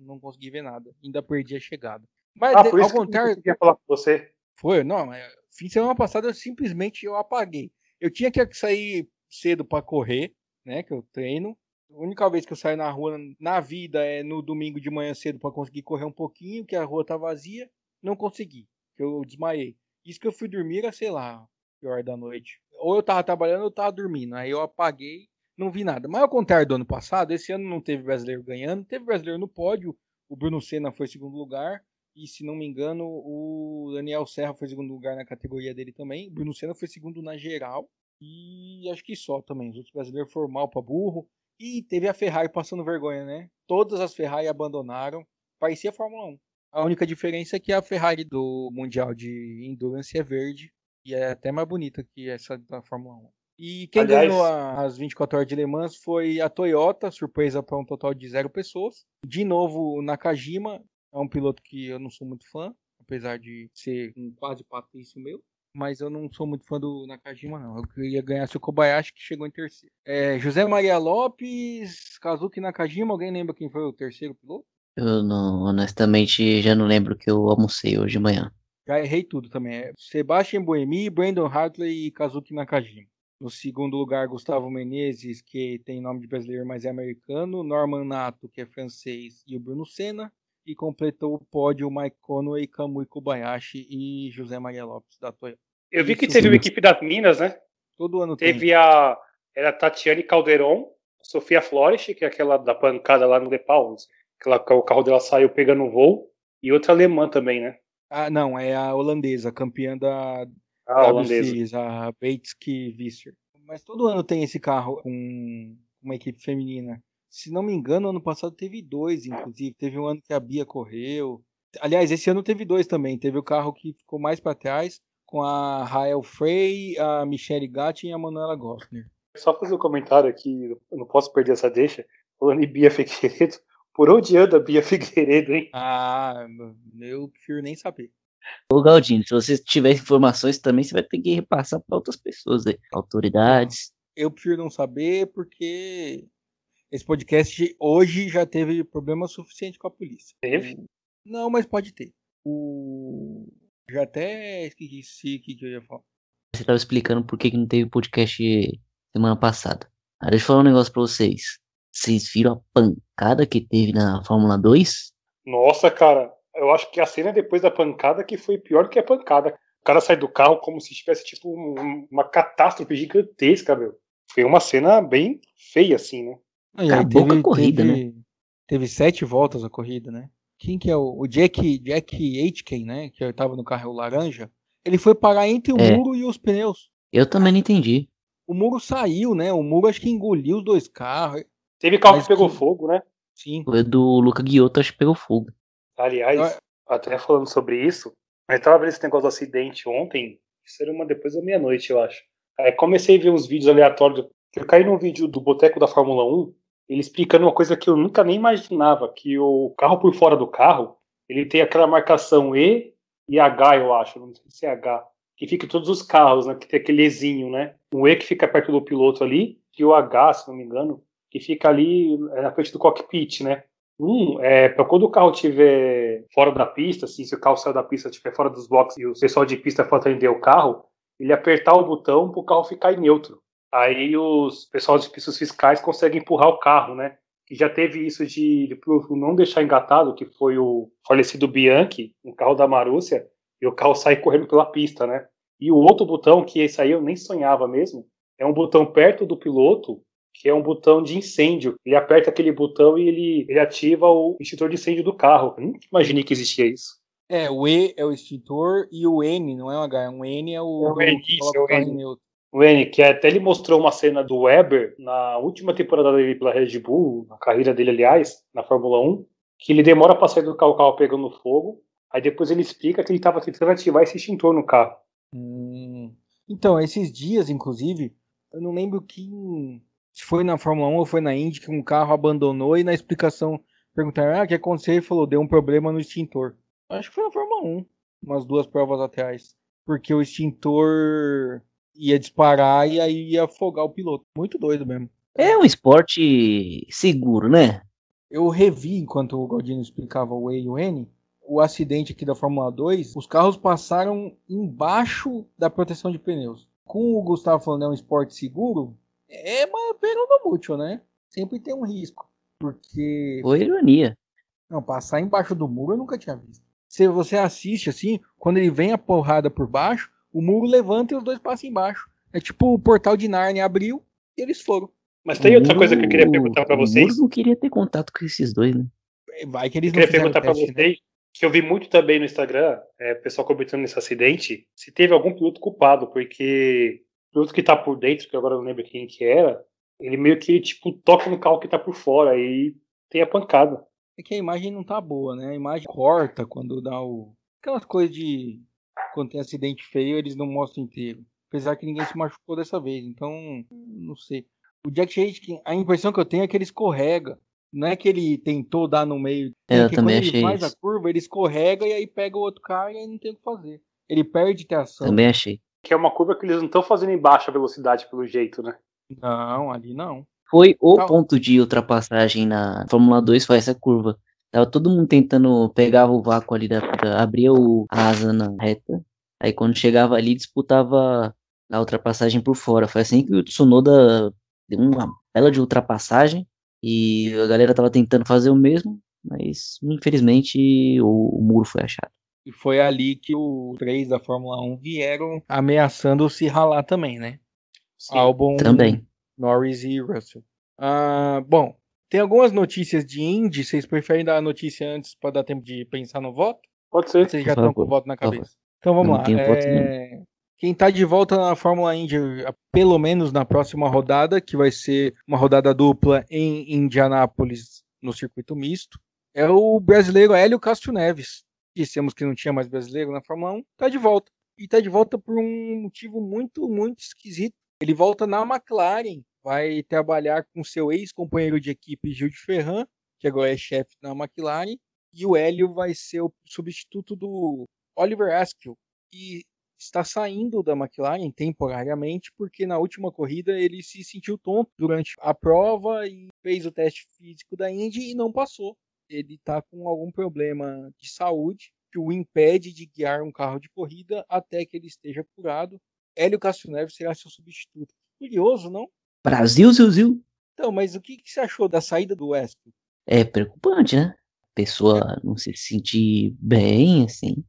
não consegui ver nada. Ainda perdi a chegada. Mas ah, por ao contrário. Que eu falar com você. Foi, não, fim de semana passada eu simplesmente eu apaguei. Eu tinha que sair cedo para correr, né? Que eu treino. A única vez que eu saio na rua na vida é no domingo de manhã cedo para conseguir correr um pouquinho, que a rua tá vazia. Não consegui, eu desmaiei. Isso que eu fui dormir era, sei lá, pior da noite. Ou eu tava trabalhando ou eu tava dormindo. Aí eu apaguei, não vi nada. Mas ao contrário do ano passado, esse ano não teve brasileiro ganhando, teve brasileiro no pódio. O Bruno Senna foi segundo lugar. E se não me engano, o Daniel Serra foi segundo lugar na categoria dele também. O Bruno Senna foi segundo na geral. E acho que só também. Os outros brasileiros foram mal pra burro. E teve a Ferrari passando vergonha, né? Todas as Ferrari abandonaram. Parecia a Fórmula 1. A única diferença é que a Ferrari do Mundial de Endurance é verde e é até mais bonita que essa da Fórmula 1. E quem Aliás, ganhou as 24 horas de Le Mans foi a Toyota, surpresa para um total de zero pessoas. De novo, Nakajima, é um piloto que eu não sou muito fã, apesar de ser um quase patrício meu. Mas eu não sou muito fã do Nakajima, não. Eu queria ganhar o Kobayashi, que chegou em terceiro. É, José Maria Lopes, Kazuki Nakajima, alguém lembra quem foi o terceiro piloto? Eu não, honestamente, já não lembro que eu almocei hoje de manhã. Já errei tudo também. É Sebastian Boemi, Brandon Hartley e Kazuki Nakajima. No segundo lugar, Gustavo Menezes, que tem nome de brasileiro, mas é americano. Norman Nato, que é francês, e o Bruno Senna. E completou o pódio Mike Conway, Kamui Kobayashi e José Maria Lopes, da Toyota. Eu vi que Isso teve uma equipe das Minas, né? Todo ano teve tem. a era a Tatiane Calderon, Sofia Flores, que é aquela da pancada lá no The Palms que o carro dela saiu pegando voo, e outra alemã também, né? Ah, não, é a holandesa, campeã da ah, holandesa. a Beitske Visser. Mas todo ano tem esse carro com uma equipe feminina. Se não me engano, ano passado teve dois, inclusive. Teve um ano que a Bia correu. Aliás, esse ano teve dois também. Teve o carro que ficou mais para trás, com a Rael Frey, a Michelle Gatti e a Manuela Goffner. Só fazer um comentário aqui, eu não posso perder essa deixa. Falando em Bia Figueiredo, [laughs] por onde anda a Bia Figueiredo, hein? Ah, eu prefiro nem saber. Ô Galdino, se você tiver informações também, você vai ter que repassar para outras pessoas, aí, autoridades. Eu prefiro não saber porque esse podcast hoje já teve problema suficiente com a polícia. Teve? Não, mas pode ter. O... Já até esqueci o que eu ia falar. Você estava explicando por que, que não teve podcast semana passada. Ah, deixa eu falar um negócio pra vocês. Vocês viram a pancada que teve na Fórmula 2? Nossa, cara, eu acho que a cena depois da pancada que foi pior que a pancada. O cara sai do carro como se tivesse, tipo, um, uma catástrofe gigantesca, meu. Foi uma cena bem feia, assim, né? E Acabou teve, com a corrida, teve, né? Teve sete voltas a corrida, né? Quem que é o, o Jack, Jack Aitken, né? Que tava no carro laranja. Ele foi parar entre o é. muro e os pneus. Eu também não entendi. O muro saiu, né? O muro acho que engoliu os dois carros. Teve carro que pegou que... fogo, né? Sim. O do Luca Guiotto acho que pegou fogo. Aliás, até falando sobre isso, eu tava vendo esse negócio do acidente ontem, isso era uma depois da meia-noite, eu acho. Aí comecei a ver uns vídeos aleatórios. Eu caí num vídeo do Boteco da Fórmula 1, ele explicando uma coisa que eu nunca nem imaginava, que o carro por fora do carro, ele tem aquela marcação E e H, eu acho, não sei se é H, que fica em todos os carros, né, que tem aquele Ezinho, né? O E que fica perto do piloto ali, e o H, se não me engano, que fica ali é, na frente do cockpit, né? Um, é, para quando o carro estiver fora da pista, assim, se o carro sair da pista, estiver fora dos boxes e o pessoal de pista for atender o carro, ele apertar o botão para o carro ficar em neutro. Aí os pessoal de pistas fiscais conseguem empurrar o carro, né? Que já teve isso de, de não deixar engatado, que foi o falecido Bianchi, um carro da Marúcia, e o carro sai correndo pela pista, né? E o outro botão, que esse aí eu nem sonhava mesmo, é um botão perto do piloto que é um botão de incêndio. Ele aperta aquele botão e ele, ele ativa o extintor de incêndio do carro. Eu nunca imaginei que existia isso. É, o E é o extintor e o N não é o H, o N é o. É o N, isso, é o N. O N, que até ele mostrou uma cena do Weber na última temporada dele pela Red Bull, na carreira dele, aliás, na Fórmula 1, que ele demora para sair do carro, o carro pegando fogo, aí depois ele explica que ele estava tentando ativar esse extintor no carro. Hum. Então, esses dias, inclusive, eu não lembro quem se foi na Fórmula 1 ou foi na Indy que um carro abandonou e na explicação perguntaram: ah, o que aconteceu? Ele falou: deu um problema no extintor. Acho que foi na Fórmula 1. Umas duas provas atrás. Porque o extintor ia disparar e aí ia afogar o piloto. Muito doido mesmo. É um esporte seguro, né? Eu revi enquanto o Galdino explicava o E e o N. O acidente aqui da Fórmula 2, os carros passaram embaixo da proteção de pneus. Com o Gustavo falando é um esporte seguro, é uma pergunta mútil, né? Sempre tem um risco. Porque. Foi ironia. Não, passar embaixo do muro eu nunca tinha visto. Se você assiste assim, quando ele vem a porrada por baixo, o muro levanta e os dois passam embaixo. É tipo o portal de Narnia abriu e eles foram. Mas tem outra coisa que eu queria perguntar para vocês. Eu não queria ter contato com esses dois, né? Vai que eles eu queria perguntar para teste, vocês, né? que eu vi muito também no Instagram, é, o pessoal comentando nesse acidente, se teve algum piloto culpado, porque o piloto que tá por dentro, que agora eu não lembro quem que era, ele meio que, tipo, toca no carro que tá por fora e tem a pancada. É que a imagem não tá boa, né? A imagem corta quando dá o. Aquelas coisas de. Quando tem acidente feio, eles não mostram inteiro. Apesar que ninguém se machucou dessa vez, então. Não sei. O Jack Aitken, a impressão que eu tenho é que ele escorrega. Não é que ele tentou dar no meio. É, eu também quando ele achei faz isso. a curva, ele escorrega e aí pega o outro cara e aí não tem o que fazer. Ele perde tração. Também achei. Que é uma curva que eles não estão fazendo em baixa velocidade, pelo jeito, né? Não, ali não. Foi o Não. ponto de ultrapassagem na Fórmula 2, foi essa curva. Tava todo mundo tentando pegar o vácuo ali, da, da- abria o, a asa na reta. Aí quando chegava ali, disputava a ultrapassagem por fora. Foi assim que o Tsunoda deu uma bela de ultrapassagem. E a galera tava tentando fazer o mesmo, mas infelizmente o, o muro foi achado. E foi ali que os três da Fórmula 1 vieram ameaçando se ralar também, né? Sim. Albon, Também. Norris e Russell. Ah, bom, tem algumas notícias de Indy. Vocês preferem dar a notícia antes para dar tempo de pensar no voto? Pode ser. Vocês já estão com o voto na cabeça. Então vamos lá. é, Quem tá de volta na Fórmula Indy, pelo menos na próxima rodada, que vai ser uma rodada dupla em Indianápolis, no circuito misto, é o brasileiro Hélio Castro Neves. Dissemos que não tinha mais brasileiro na Fórmula 1, tá de volta. E tá de volta por um motivo muito, muito esquisito. Ele volta na McLaren, vai trabalhar com seu ex-companheiro de equipe Gil de Ferran, que agora é chefe na McLaren, e o Hélio vai ser o substituto do Oliver Askew, que está saindo da McLaren temporariamente, porque na última corrida ele se sentiu tonto durante a prova e fez o teste físico da Indy e não passou. Ele está com algum problema de saúde que o impede de guiar um carro de corrida até que ele esteja curado. Hélio Castro Neves será seu substituto. Curioso, não? Brasil, Zil, Zil. Então, mas o que, que você achou da saída do Askew? É preocupante, né? A pessoa não se sentir bem, assim.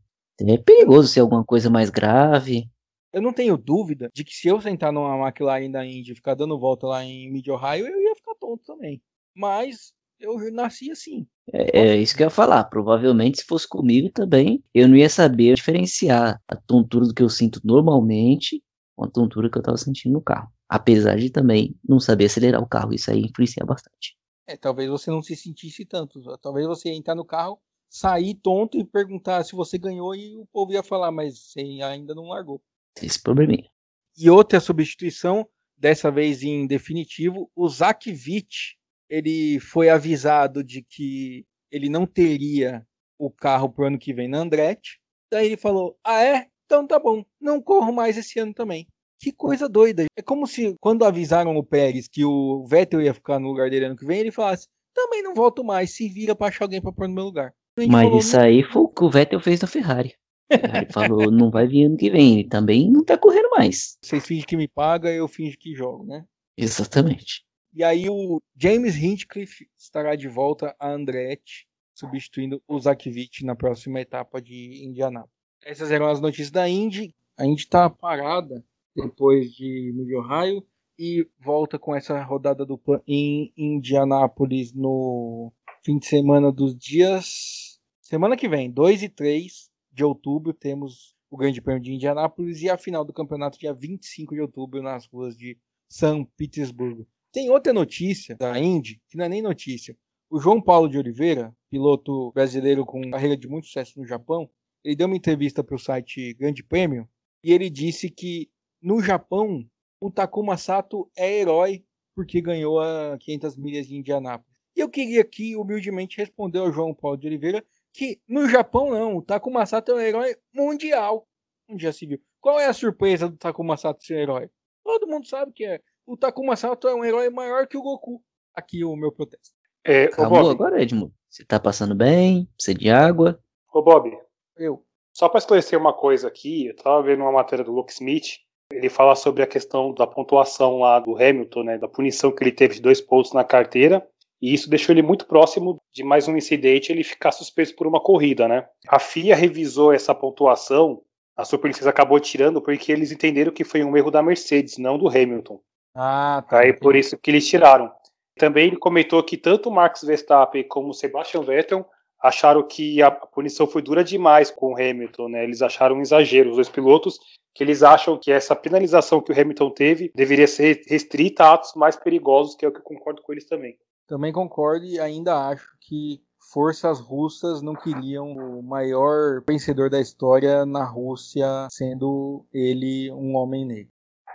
É perigoso ser alguma coisa mais grave. Eu não tenho dúvida de que se eu sentar numa McLaren da Indy e ficar dando volta lá em Mid-Ohio, eu ia ficar tonto também. Mas eu nasci assim. É, é isso que eu ia falar. Provavelmente, se fosse comigo também, eu não ia saber diferenciar a tontura do que eu sinto normalmente com a tontura que eu tava sentindo no carro. Apesar de também não saber acelerar o carro. Isso aí influencia bastante. É, talvez você não se sentisse tanto. Talvez você ia entrar no carro, sair tonto e perguntar se você ganhou e o povo ia falar, mas você ainda não largou. Esse probleminha. E outra substituição, dessa vez em definitivo, o Witt, ele foi avisado de que ele não teria o carro pro ano que vem na Andretti. Daí ele falou: Ah, é? Então tá bom, não corro mais esse ano também. Que coisa doida. É como se quando avisaram o Pérez que o Vettel ia ficar no lugar dele ano que vem, ele falasse: Também não volto mais, se vira pra achar alguém pra pôr no meu lugar. Mas isso aí foi o que o Vettel fez na Ferrari. Ferrari falou, não vai vir ano que vem. Ele também não tá correndo mais. Vocês fingem que me pagam, eu finjo que jogo, né? Exatamente. E aí o James Hinchcliffe estará de volta a Andretti, substituindo o Witt na próxima etapa de Indianápolis. Essas eram as notícias da Indy. A Indy está parada depois de Mid-Ohio e volta com essa rodada dupla em Indianápolis no fim de semana dos dias... Semana que vem, 2 e 3 de outubro, temos o Grande Prêmio de Indianápolis e a final do campeonato dia 25 de outubro nas ruas de São Petersburgo. Tem outra notícia da Indy, que não é nem notícia. O João Paulo de Oliveira, piloto brasileiro com carreira de muito sucesso no Japão, ele deu uma entrevista para o site Grande Prêmio e ele disse que no Japão o Takuma Sato é herói porque ganhou a 500 milhas de Indianápolis. E eu queria aqui humildemente responder ao João Paulo de Oliveira que no Japão não, o Takuma Sato é um herói mundial. Onde já se viu. Qual é a surpresa do Takuma Sato ser herói? Todo mundo sabe que é. O Takuma Sato é um herói maior que o Goku. Aqui o meu protesto. É, Acabou Bob, agora, Edmundo? Você tá passando bem? Precisa de água? ô, Bob, Eu. só para esclarecer uma coisa aqui, eu tava vendo uma matéria do Luke Smith, ele fala sobre a questão da pontuação lá do Hamilton, né, da punição que ele teve de dois pontos na carteira, e isso deixou ele muito próximo de mais um incidente ele ficar suspenso por uma corrida, né? A FIA revisou essa pontuação, a Superlicença acabou tirando porque eles entenderam que foi um erro da Mercedes, não do Hamilton. Ah, tá. Aí por isso que eles tiraram. Também ele comentou que tanto o Max Verstappen como o Sebastian Vettel acharam que a punição foi dura demais com o Hamilton, né? Eles acharam um exagero, os dois pilotos, que eles acham que essa penalização que o Hamilton teve deveria ser restrita a atos mais perigosos, que é o que eu concordo com eles também. Também concordo e ainda acho que forças russas não queriam o maior vencedor da história na Rússia, sendo ele um homem negro.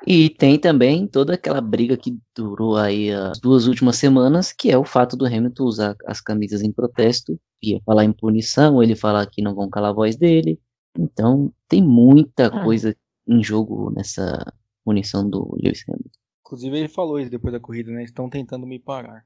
E tem também toda aquela briga que durou aí as duas últimas semanas, que é o fato do Hamilton usar as camisas em protesto, ia falar em punição, ele falar que não vão calar a voz dele. Então tem muita Ah. coisa em jogo nessa punição do Lewis Hamilton. Inclusive ele falou isso depois da corrida, né? Estão tentando me parar.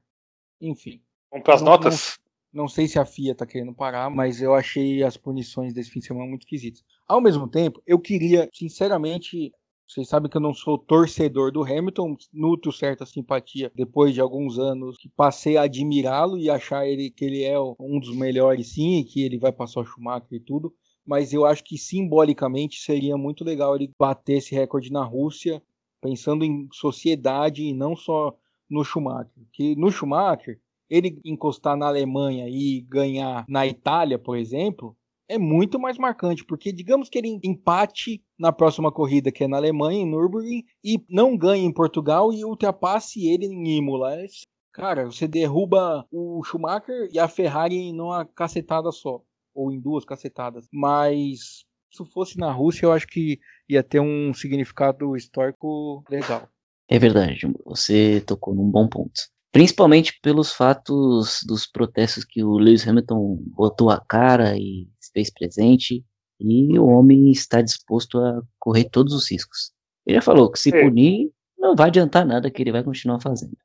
Enfim, Vamos para as Não- notas? não sei se a FIA tá querendo parar, mas eu achei as punições desse fim de semana muito esquisitas. Ao mesmo tempo, eu queria, sinceramente, vocês sabem que eu não sou torcedor do Hamilton, nutro certa simpatia depois de alguns anos que passei a admirá-lo e achar ele que ele é um dos melhores sim, e que ele vai passar o Schumacher e tudo, mas eu acho que simbolicamente seria muito legal ele bater esse recorde na Rússia, pensando em sociedade e não só no Schumacher. Que no Schumacher, ele encostar na Alemanha e ganhar na Itália, por exemplo, é muito mais marcante, porque digamos que ele empate na próxima corrida, que é na Alemanha, em Nürburgring, e não ganhe em Portugal e ultrapasse ele em Imola. É- Cara, você derruba o Schumacher e a Ferrari numa cacetada só, ou em duas cacetadas. Mas se fosse na Rússia, eu acho que ia ter um significado histórico legal. É verdade, você tocou num bom ponto. Principalmente pelos fatos dos protestos que o Lewis Hamilton botou a cara e fez presente, e o homem está disposto a correr todos os riscos. Ele já falou que se É. punir, não vai adiantar nada que ele vai continuar fazendo.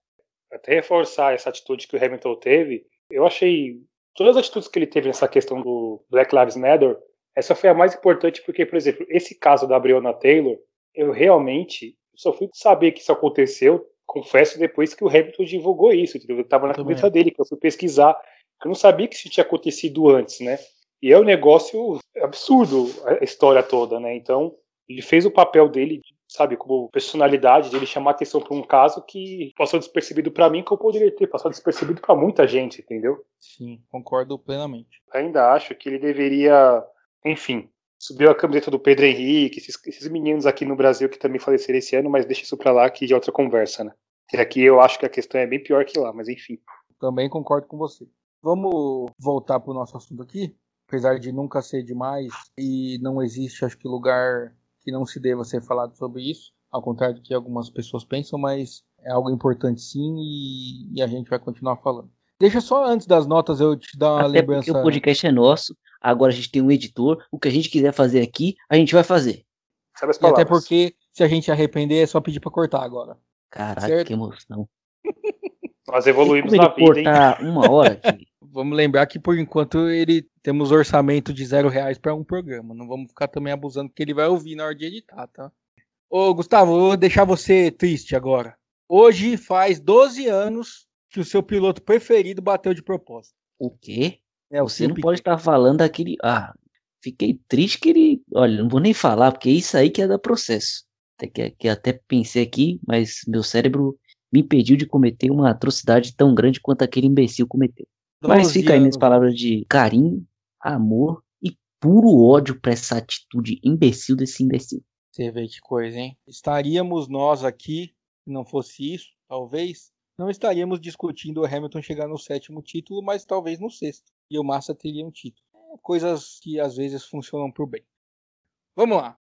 Até reforçar essa atitude que o Hamilton teve, eu achei todas as atitudes que ele teve nessa questão do Black Lives Matter, essa foi a mais importante porque, por exemplo, esse caso da Breonna Taylor, eu realmente só fui saber que isso aconteceu, confesso, depois que o Hamilton divulgou isso, entendeu? Eu tava na Também. cabeça dele, que eu fui pesquisar, que eu não sabia que isso tinha acontecido antes, né? E é um negócio absurdo a história toda, né? Então, ele fez o papel dele, sabe, como personalidade, de ele chamar atenção para um caso que passou despercebido para mim, que eu poderia ter passado despercebido para muita gente, entendeu? Sim, concordo plenamente. Ainda acho que ele deveria, enfim, subir a camiseta do Pedro Henrique, esses, esses meninos aqui no Brasil que também faleceram esse ano, mas deixa isso para lá que é outra conversa, né? E aqui eu acho que a questão é bem pior que lá, mas enfim. Também concordo com você. Vamos voltar para o nosso assunto aqui. Apesar de nunca ser demais e não existe, acho que, lugar que não se deva ser falado sobre isso. Ao contrário do que algumas pessoas pensam, mas é algo importante sim e, e a gente vai continuar falando. Deixa só antes das notas eu te dar uma Até lembrança. porque o podcast é nosso, agora a gente tem um editor, o que a gente quiser fazer aqui, a gente vai fazer. Sabe as E até palavras? porque se a gente arrepender é só pedir para cortar agora. Caraca, Certo. que emoção. [laughs] Nós evoluímos na vida, hein? cortar uma hora aqui? [laughs] Vamos lembrar que por enquanto ele temos orçamento de zero reais para um programa. Não vamos ficar também abusando porque ele vai ouvir na hora de editar, tá? Ô Gustavo, vou deixar você triste agora. Hoje faz 12 anos que o seu piloto preferido bateu de propósito. O quê? É, o Você não pode estar falando daquele. Ah, fiquei triste que ele. Olha, não vou nem falar, porque isso aí que é dar processo. Até que, que até pensei aqui, mas meu cérebro me impediu de cometer uma atrocidade tão grande quanto aquele imbecil cometeu. Mas 12 fica aí minhas palavras de carinho, amor e puro ódio pra essa atitude imbecil desse imbecil. Você vê que coisa, hein? Estaríamos nós aqui, se não fosse isso, talvez, não estaríamos discutindo o Hamilton chegar no sétimo título, mas talvez no sexto. E o Massa teria um título. É, coisas que às vezes funcionam por bem. Vamos lá.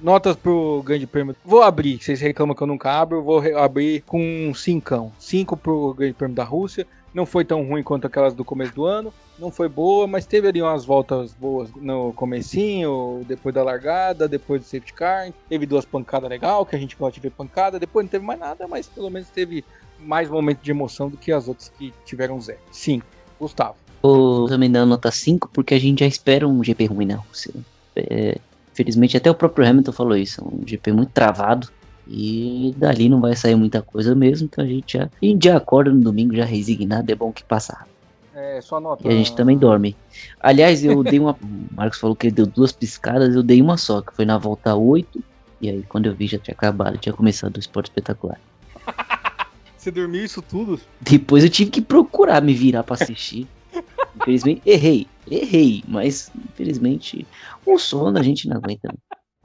Notas pro Grande Prêmio. Vou abrir, vocês reclamam que eu nunca abro, vou abrir com um cincão. Cinco pro Grande Prêmio da Rússia. Não foi tão ruim quanto aquelas do começo do ano. Não foi boa, mas teve ali umas voltas boas no comecinho, depois da largada, depois do safety car. Teve duas pancadas legal, que a gente gosta de ver pancada. Depois não teve mais nada, mas pelo menos teve mais momento de emoção do que as outras que tiveram zero. Sim, Gustavo. Vou também dar nota 5, porque a gente já espera um GP ruim na Rússia. É, Felizmente até o próprio Hamilton falou isso, um GP muito travado. E dali não vai sair muita coisa mesmo, então a gente já, a gente já acorda no domingo já resignado, é bom que passa rápido. É, só nota. E a gente também dorme. Aliás, eu dei uma. [laughs] O Marcos falou que ele deu duas piscadas, eu dei uma só, que foi na volta 8. E aí, quando eu vi, já tinha acabado, tinha começado o esporte espetacular. [laughs] Você dormiu isso tudo? Depois eu tive que procurar me virar pra assistir. Infelizmente, errei. Errei, mas infelizmente o sono a gente não aguenta.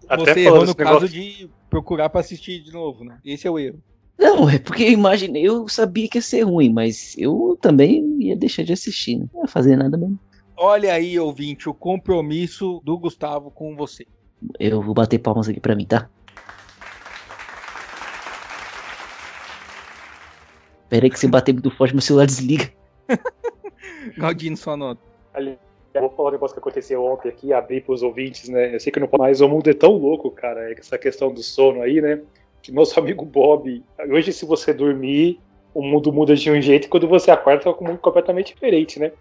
Até Você errou no caso de procurar para assistir de novo, né? Esse é o erro. Não, é porque eu imaginei, eu sabia que ia ser ruim, mas eu também ia deixar de assistir, né? Não ia fazer nada mesmo. Olha aí, ouvinte, o compromisso do Gustavo com você. Eu vou bater palmas aqui pra mim, tá? Pera aí que se bater muito forte, meu celular desliga. [laughs] Galdino, sua nota. Ali, eu vou falar um negócio que aconteceu ontem aqui, abrir pros ouvintes, né? Eu sei que não mas o mundo é tão louco, cara, essa questão do sono aí, né? Que nosso [laughs] amigo Bob, hoje se você dormir, o mundo muda de um jeito e quando você acorda tá com um mundo completamente diferente, né?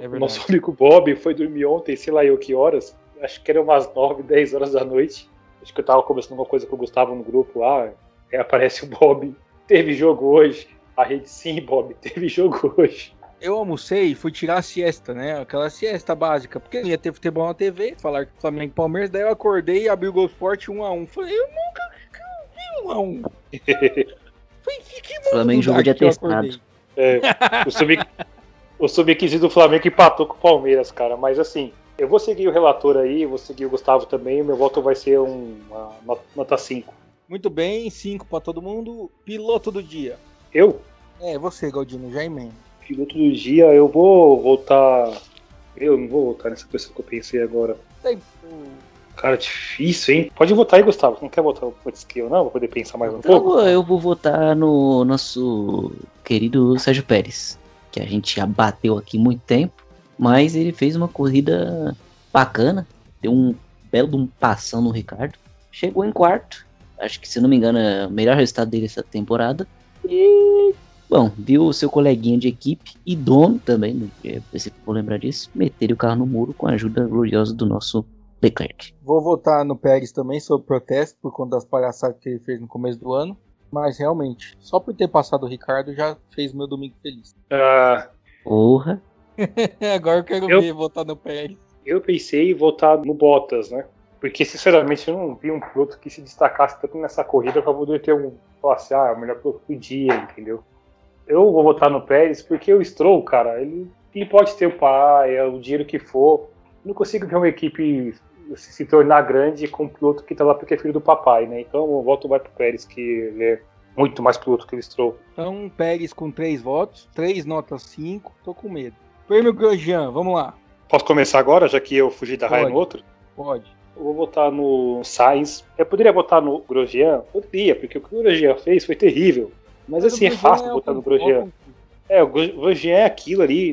É o nosso amigo Bob foi dormir ontem, sei lá eu que horas, acho que era umas 9, 10 horas da noite. Acho que eu tava conversando uma coisa com o Gustavo no grupo lá, aí aparece o Bob, teve jogo hoje. A rede sim, Bob, [laughs] teve jogo hoje eu almocei e fui tirar a siesta, né? Aquela siesta básica, porque ia ter futebol na TV, falar que Flamengo e Palmeiras, daí eu acordei e abri o Gol Sport 1 a 1 Falei, eu nunca vi 1 a 1 [laughs] Falei, que, que Flamengo jogou de atestado. É, o sub o sub-15 do Flamengo empatou com o Palmeiras, cara, mas assim, eu vou seguir o relator aí, vou seguir o Gustavo também, meu voto vai ser um, uma nota 5. Muito bem, 5 para todo mundo. Piloto do dia. Eu? É, você, Galdino, já emenda piloto do dia, eu vou voltar. Eu não vou voltar nessa pessoa que eu pensei agora. Cara, difícil, hein? Pode votar aí, Gustavo. Não quer votar o Montesquieu, não? Vou poder pensar mais um então, pouco? Eu vou votar no nosso querido Sérgio Pérez, que a gente já bateu aqui muito tempo, mas ele fez uma corrida bacana, deu um belo um passão no Ricardo, chegou em quarto, acho que se não me engano é o melhor resultado dele essa temporada, e Bom, viu o seu coleguinha de equipe e dono também, né, é, se for lembrar disso, meter o carro no muro com a ajuda gloriosa do nosso Leclerc. Vou votar no Pérez também sobre protesto por conta das palhaçadas que ele fez no começo do ano. Mas realmente, só por ter passado o Ricardo já fez meu domingo feliz. Ah. Porra. [laughs] Agora eu quero eu, ver votar no Pérez. Eu pensei em votar no Bottas, né? Porque, sinceramente, eu não vi um piloto que se destacasse tanto nessa corrida pra poder ter um. Falar assim, ah, o melhor piloto do dia, entendeu? Eu vou votar no Pérez porque o Stroll, cara, ele, ele pode ter o pai, é o dinheiro que for. Não consigo ver uma equipe se, se tornar grande com um piloto que tá lá porque é filho do papai, né? Então o voto vai pro Pérez, que ele é muito mais piloto que o Stroll. Então, Pérez com três votos, três notas cinco, tô com medo. Prêmio Grosjean, vamos lá. Posso começar agora, já que eu fugi da raia no outro? Pode. Eu vou votar no Sainz. Eu poderia votar no Grosjean? Poderia, porque o que o Grosjean fez foi terrível. Mas, assim, é fácil é botar no Grosjean. É, o Grosjean é aquilo ali,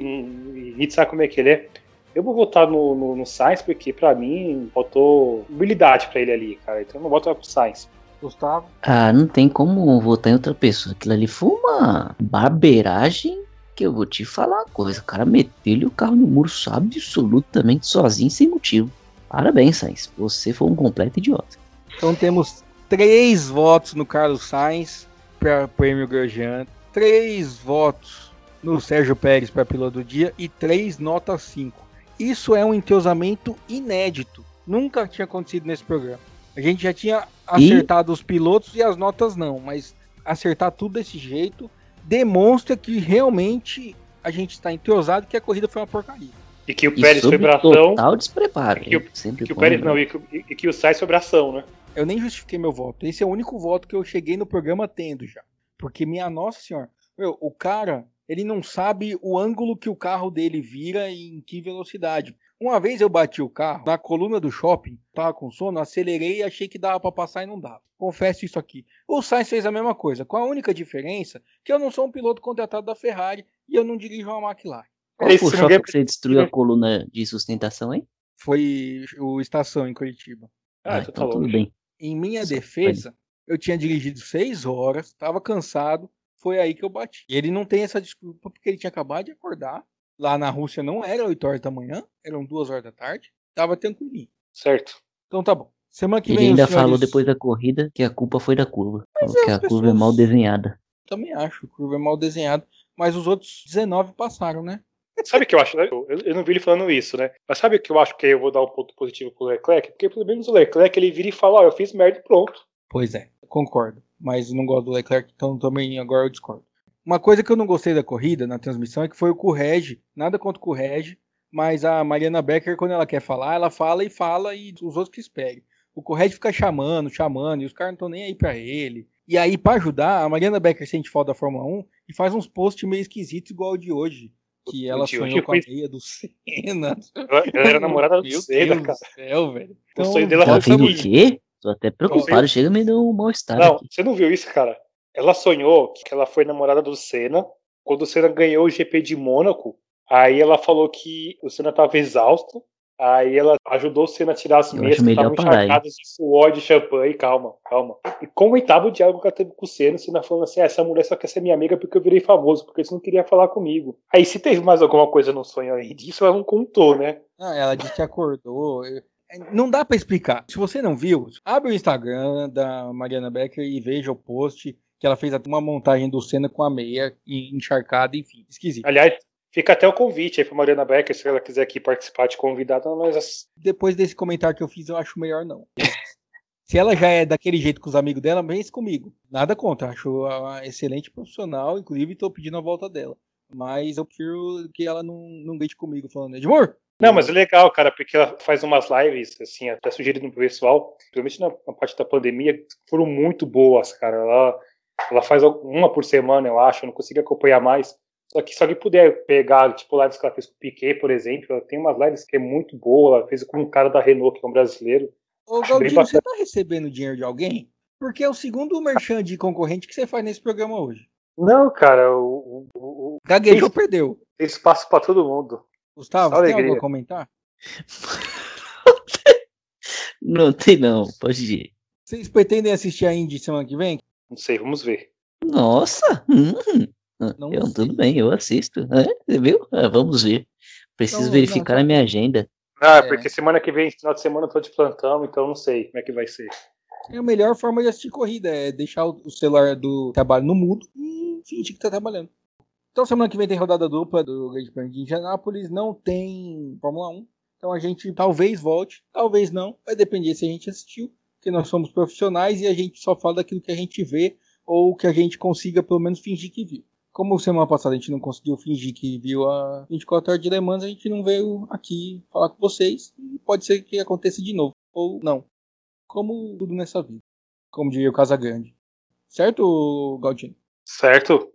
a gente sabe como é que ele é. Eu vou votar no, no, no Sainz porque, pra mim, faltou habilidade pra ele ali, cara. Então eu não voto pro Sainz. Gustavo? Ah, não tem como votar em outra pessoa. Aquilo ali foi uma barbeiragem que eu vou te falar uma coisa. O cara meteu-lhe o carro no muro absolutamente sozinho, sem motivo. Parabéns, Sainz. Você foi um completo idiota. Então temos três votos no Carlos Sainz, para Prêmio Grosjean, três votos no Sérgio Pérez para piloto do dia e três notas 5. Isso é um entrosamento inédito. Nunca tinha acontecido nesse programa. A gente já tinha acertado e... os pilotos e as notas não, mas acertar tudo desse jeito demonstra que realmente a gente está entrosado e que a corrida foi uma porcaria. E que o Pérez foi bração. Total despreparo. E que o, que o Pérez não, e que, e que o Sainz foi bração, né? Eu nem justifiquei meu voto. Esse é o único voto que eu cheguei no programa tendo já. Porque, minha nossa senhora, meu, o cara, ele não sabe o ângulo que o carro dele vira e em que velocidade. Uma vez eu bati o carro na coluna do shopping, tava com sono, acelerei e achei que dava para passar e não dava. Confesso isso aqui. O Sainz fez a mesma coisa, com a única diferença que eu não sou um piloto contratado da Ferrari e eu não dirijo uma McLaren. Qual foi o shopping que você destruiu a coluna de sustentação, hein? Foi o Estação em Curitiba. Ah, ah então tá tudo bem. Em minha defesa, eu tinha dirigido seis horas, estava cansado, foi aí que eu bati. E ele não tem essa desculpa porque ele tinha acabado de acordar. Lá na Rússia não era 8 horas da manhã, eram 2 horas da tarde. Tava tranquilinho. Certo. Então tá bom. Semana que ele vem. Ele ainda falou depois da corrida que a culpa foi da curva. que a pessoas... curva é mal desenhada. Também acho, a curva é mal desenhada. Mas os outros 19 passaram, né? Sabe o que eu acho, né? Eu, eu, não vi ele falando isso, né? Mas sabe o que eu acho que eu vou dar um ponto positivo pro Leclerc? Porque pelo menos o Leclerc ele vira e fala, ó, oh, eu fiz merda e pronto. Pois é, concordo. Mas não gosto do Leclerc, então também agora eu discordo. Uma coisa que eu não gostei da corrida, na transmissão, é que foi o Correge, nada contra o Correge, mas a Mariana Becker, quando ela quer falar, ela fala e fala e os outros que esperem. O Correge fica chamando, chamando, e os caras não estão nem aí pra ele. E aí, para ajudar, a Mariana Becker sente falta da Fórmula 1 e faz uns posts meio esquisitos igual o de hoje. Que ela sonhou com a meia do Senna. Ela era namorada do Senna, cara. Do céu, velho. Então, o sonho dela foi o quê? Tô até preocupado, chega me deu um mal-estar. Não, aqui. você não viu isso, cara? Ela sonhou que ela foi namorada do Senna. Quando o Senna ganhou o GP de Mônaco, aí ela falou que o Senna estava exausto. Aí ela ajudou o Senna a tirar as meias que estavam encharcadas de suor de champanhe. Calma, calma. E comentava o diálogo que ela teve com o Senna, o Senna falando assim: ah, essa mulher só quer ser minha amiga porque eu virei famoso, porque você não queria falar comigo. Aí se teve mais alguma coisa no sonho além disso, ela não contou, né? Ah, ela disse que acordou. Não dá para explicar. Se você não viu, abre o Instagram da Mariana Becker e veja o post que ela fez uma montagem do Senna com a meia encharcada, enfim, esquisito. Aliás, fica até o convite aí pra Mariana Becker, se ela quiser aqui participar de convidada, mas... Depois desse comentário que eu fiz, eu acho melhor não. [laughs] se ela já é daquele jeito com os amigos dela, vem comigo. Nada contra, acho uma excelente profissional, inclusive estou pedindo a volta dela. Mas eu prefiro que ela não, não deite comigo falando, Edmur, não, mas é legal, cara, porque ela faz umas lives, assim, até sugerido pro pessoal, principalmente na, na, parte da pandemia, foram muito boas, cara. Ela ela faz uma por semana, eu acho, eu não consigo acompanhar mais. Só que se alguém puder pegar, tipo, lives que ela fez com o Piquet, por exemplo, ela tem umas lives que é muito boa, ela fez com um cara da Renault, que é um brasileiro. Ô, Galdinho, você tá recebendo dinheiro de alguém? Porque é o segundo merchan de concorrente que você faz nesse programa hoje. Não, cara, o. o, o Gaguejou, tem, perdeu. Tem espaço pra todo mundo. Gustavo, Só tem algo a comentar? [laughs] não tem não, pode ir. Vocês pretendem assistir a Indy semana que vem? Não sei, vamos ver. Nossa! Hum, não eu, tudo bem, eu assisto. É, viu? É, vamos ver. Preciso então, verificar não, a minha agenda. Ah, é. porque semana que vem, final de semana, eu tô de plantão, então não sei como é que vai ser. É a melhor forma de assistir corrida, é deixar o celular do trabalho no mudo e fingir que tá trabalhando. Então semana que vem tem rodada dupla do Grande Prêmio de Indianápolis, não tem Fórmula 1. Então a gente talvez volte, talvez não, vai depender se a gente assistiu porque nós somos profissionais e a gente só fala daquilo que a gente vê ou que a gente consiga pelo menos fingir que viu. Como semana passada a gente não conseguiu fingir que viu a 24 horas de Le Mans, a gente não veio aqui falar com vocês e pode ser que aconteça de novo ou não. Como tudo nessa vida. Como diria o Casagrande. Certo, Galdino? Certo.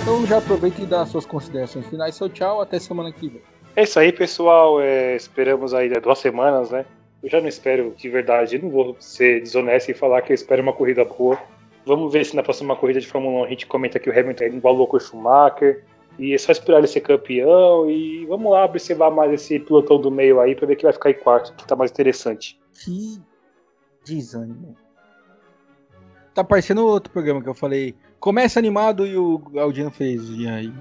Então já aproveita e dá suas considerações finais. Seu tchau, até semana que vem. É isso aí, pessoal. É, esperamos aí duas semanas, né? Eu já não espero de verdade, não vou ser desonesto e falar que eu espero uma corrida boa. Vamos ver se na próxima corrida de Fórmula 1 a gente comenta que o Hamilton é igual com o Schumacher. E é só esperar ele ser campeão. E vamos lá observar mais esse pilotão do meio aí para ver que vai ficar em quarto, que tá mais interessante. Que desânimo. Tá parecendo outro programa que eu falei Começa animado e o Aldino fez. E aí.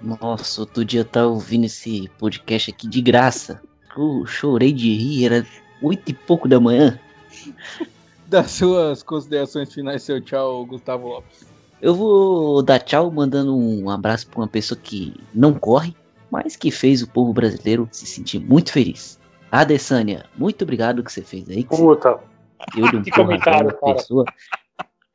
Nossa, outro dia eu tava ouvindo esse podcast aqui de graça. Eu chorei de rir, era oito e pouco da manhã. [laughs] Das suas considerações finais, seu tchau, Gustavo Lopes. Eu vou dar tchau mandando um abraço para uma pessoa que não corre, mas que fez o povo brasileiro se sentir muito feliz. Adesânia, muito obrigado que você fez aí. Puta. Eu de um [laughs] que comentário, cara. Pessoa.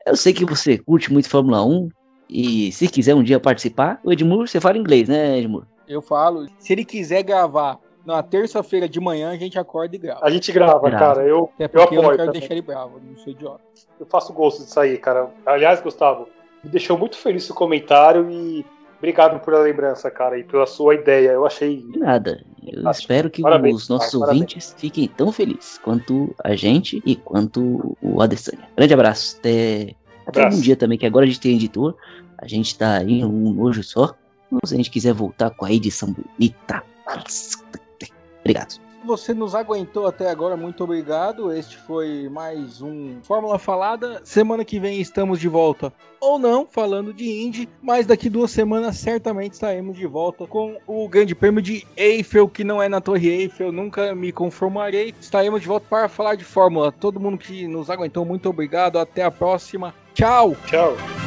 Eu sei que você curte muito Fórmula 1 e se quiser um dia participar, o Edmur, você fala inglês, né, Edmur? Eu falo. Se ele quiser gravar Na terça-feira de manhã a gente acorda e grava. A gente grava, Grava. cara. Eu, Até eu porque eu, não apoio. quero também. deixar ele bravo, eu não sou idiota. Eu faço gosto disso aí, cara. Aliás, Gustavo, me deixou muito feliz o comentário e obrigado pela lembrança, cara, e pela sua ideia. Eu achei. De nada. Eu Fantástico. espero que Parabéns, os nossos cara, parabéns. ouvintes fiquem tão felizes quanto a gente e quanto o Adesanya. Grande abraço. Até, até Abraço. algum dia também, que agora a gente tem editor. A gente tá em um nojo só. Então, se a gente quiser voltar com a edição bonita. Obrigado. Se você nos aguentou até agora, muito obrigado. Este foi mais um Fórmula Falada. Semana que vem estamos de volta, ou não, falando de Indy, mas daqui duas semanas certamente estaremos de volta com o Grande Prêmio de Eiffel, que não é na Torre Eiffel, nunca me conformarei. Estaremos de volta para falar de Fórmula. Todo mundo que nos aguentou, muito obrigado. Até a próxima. Tchau! Tchau.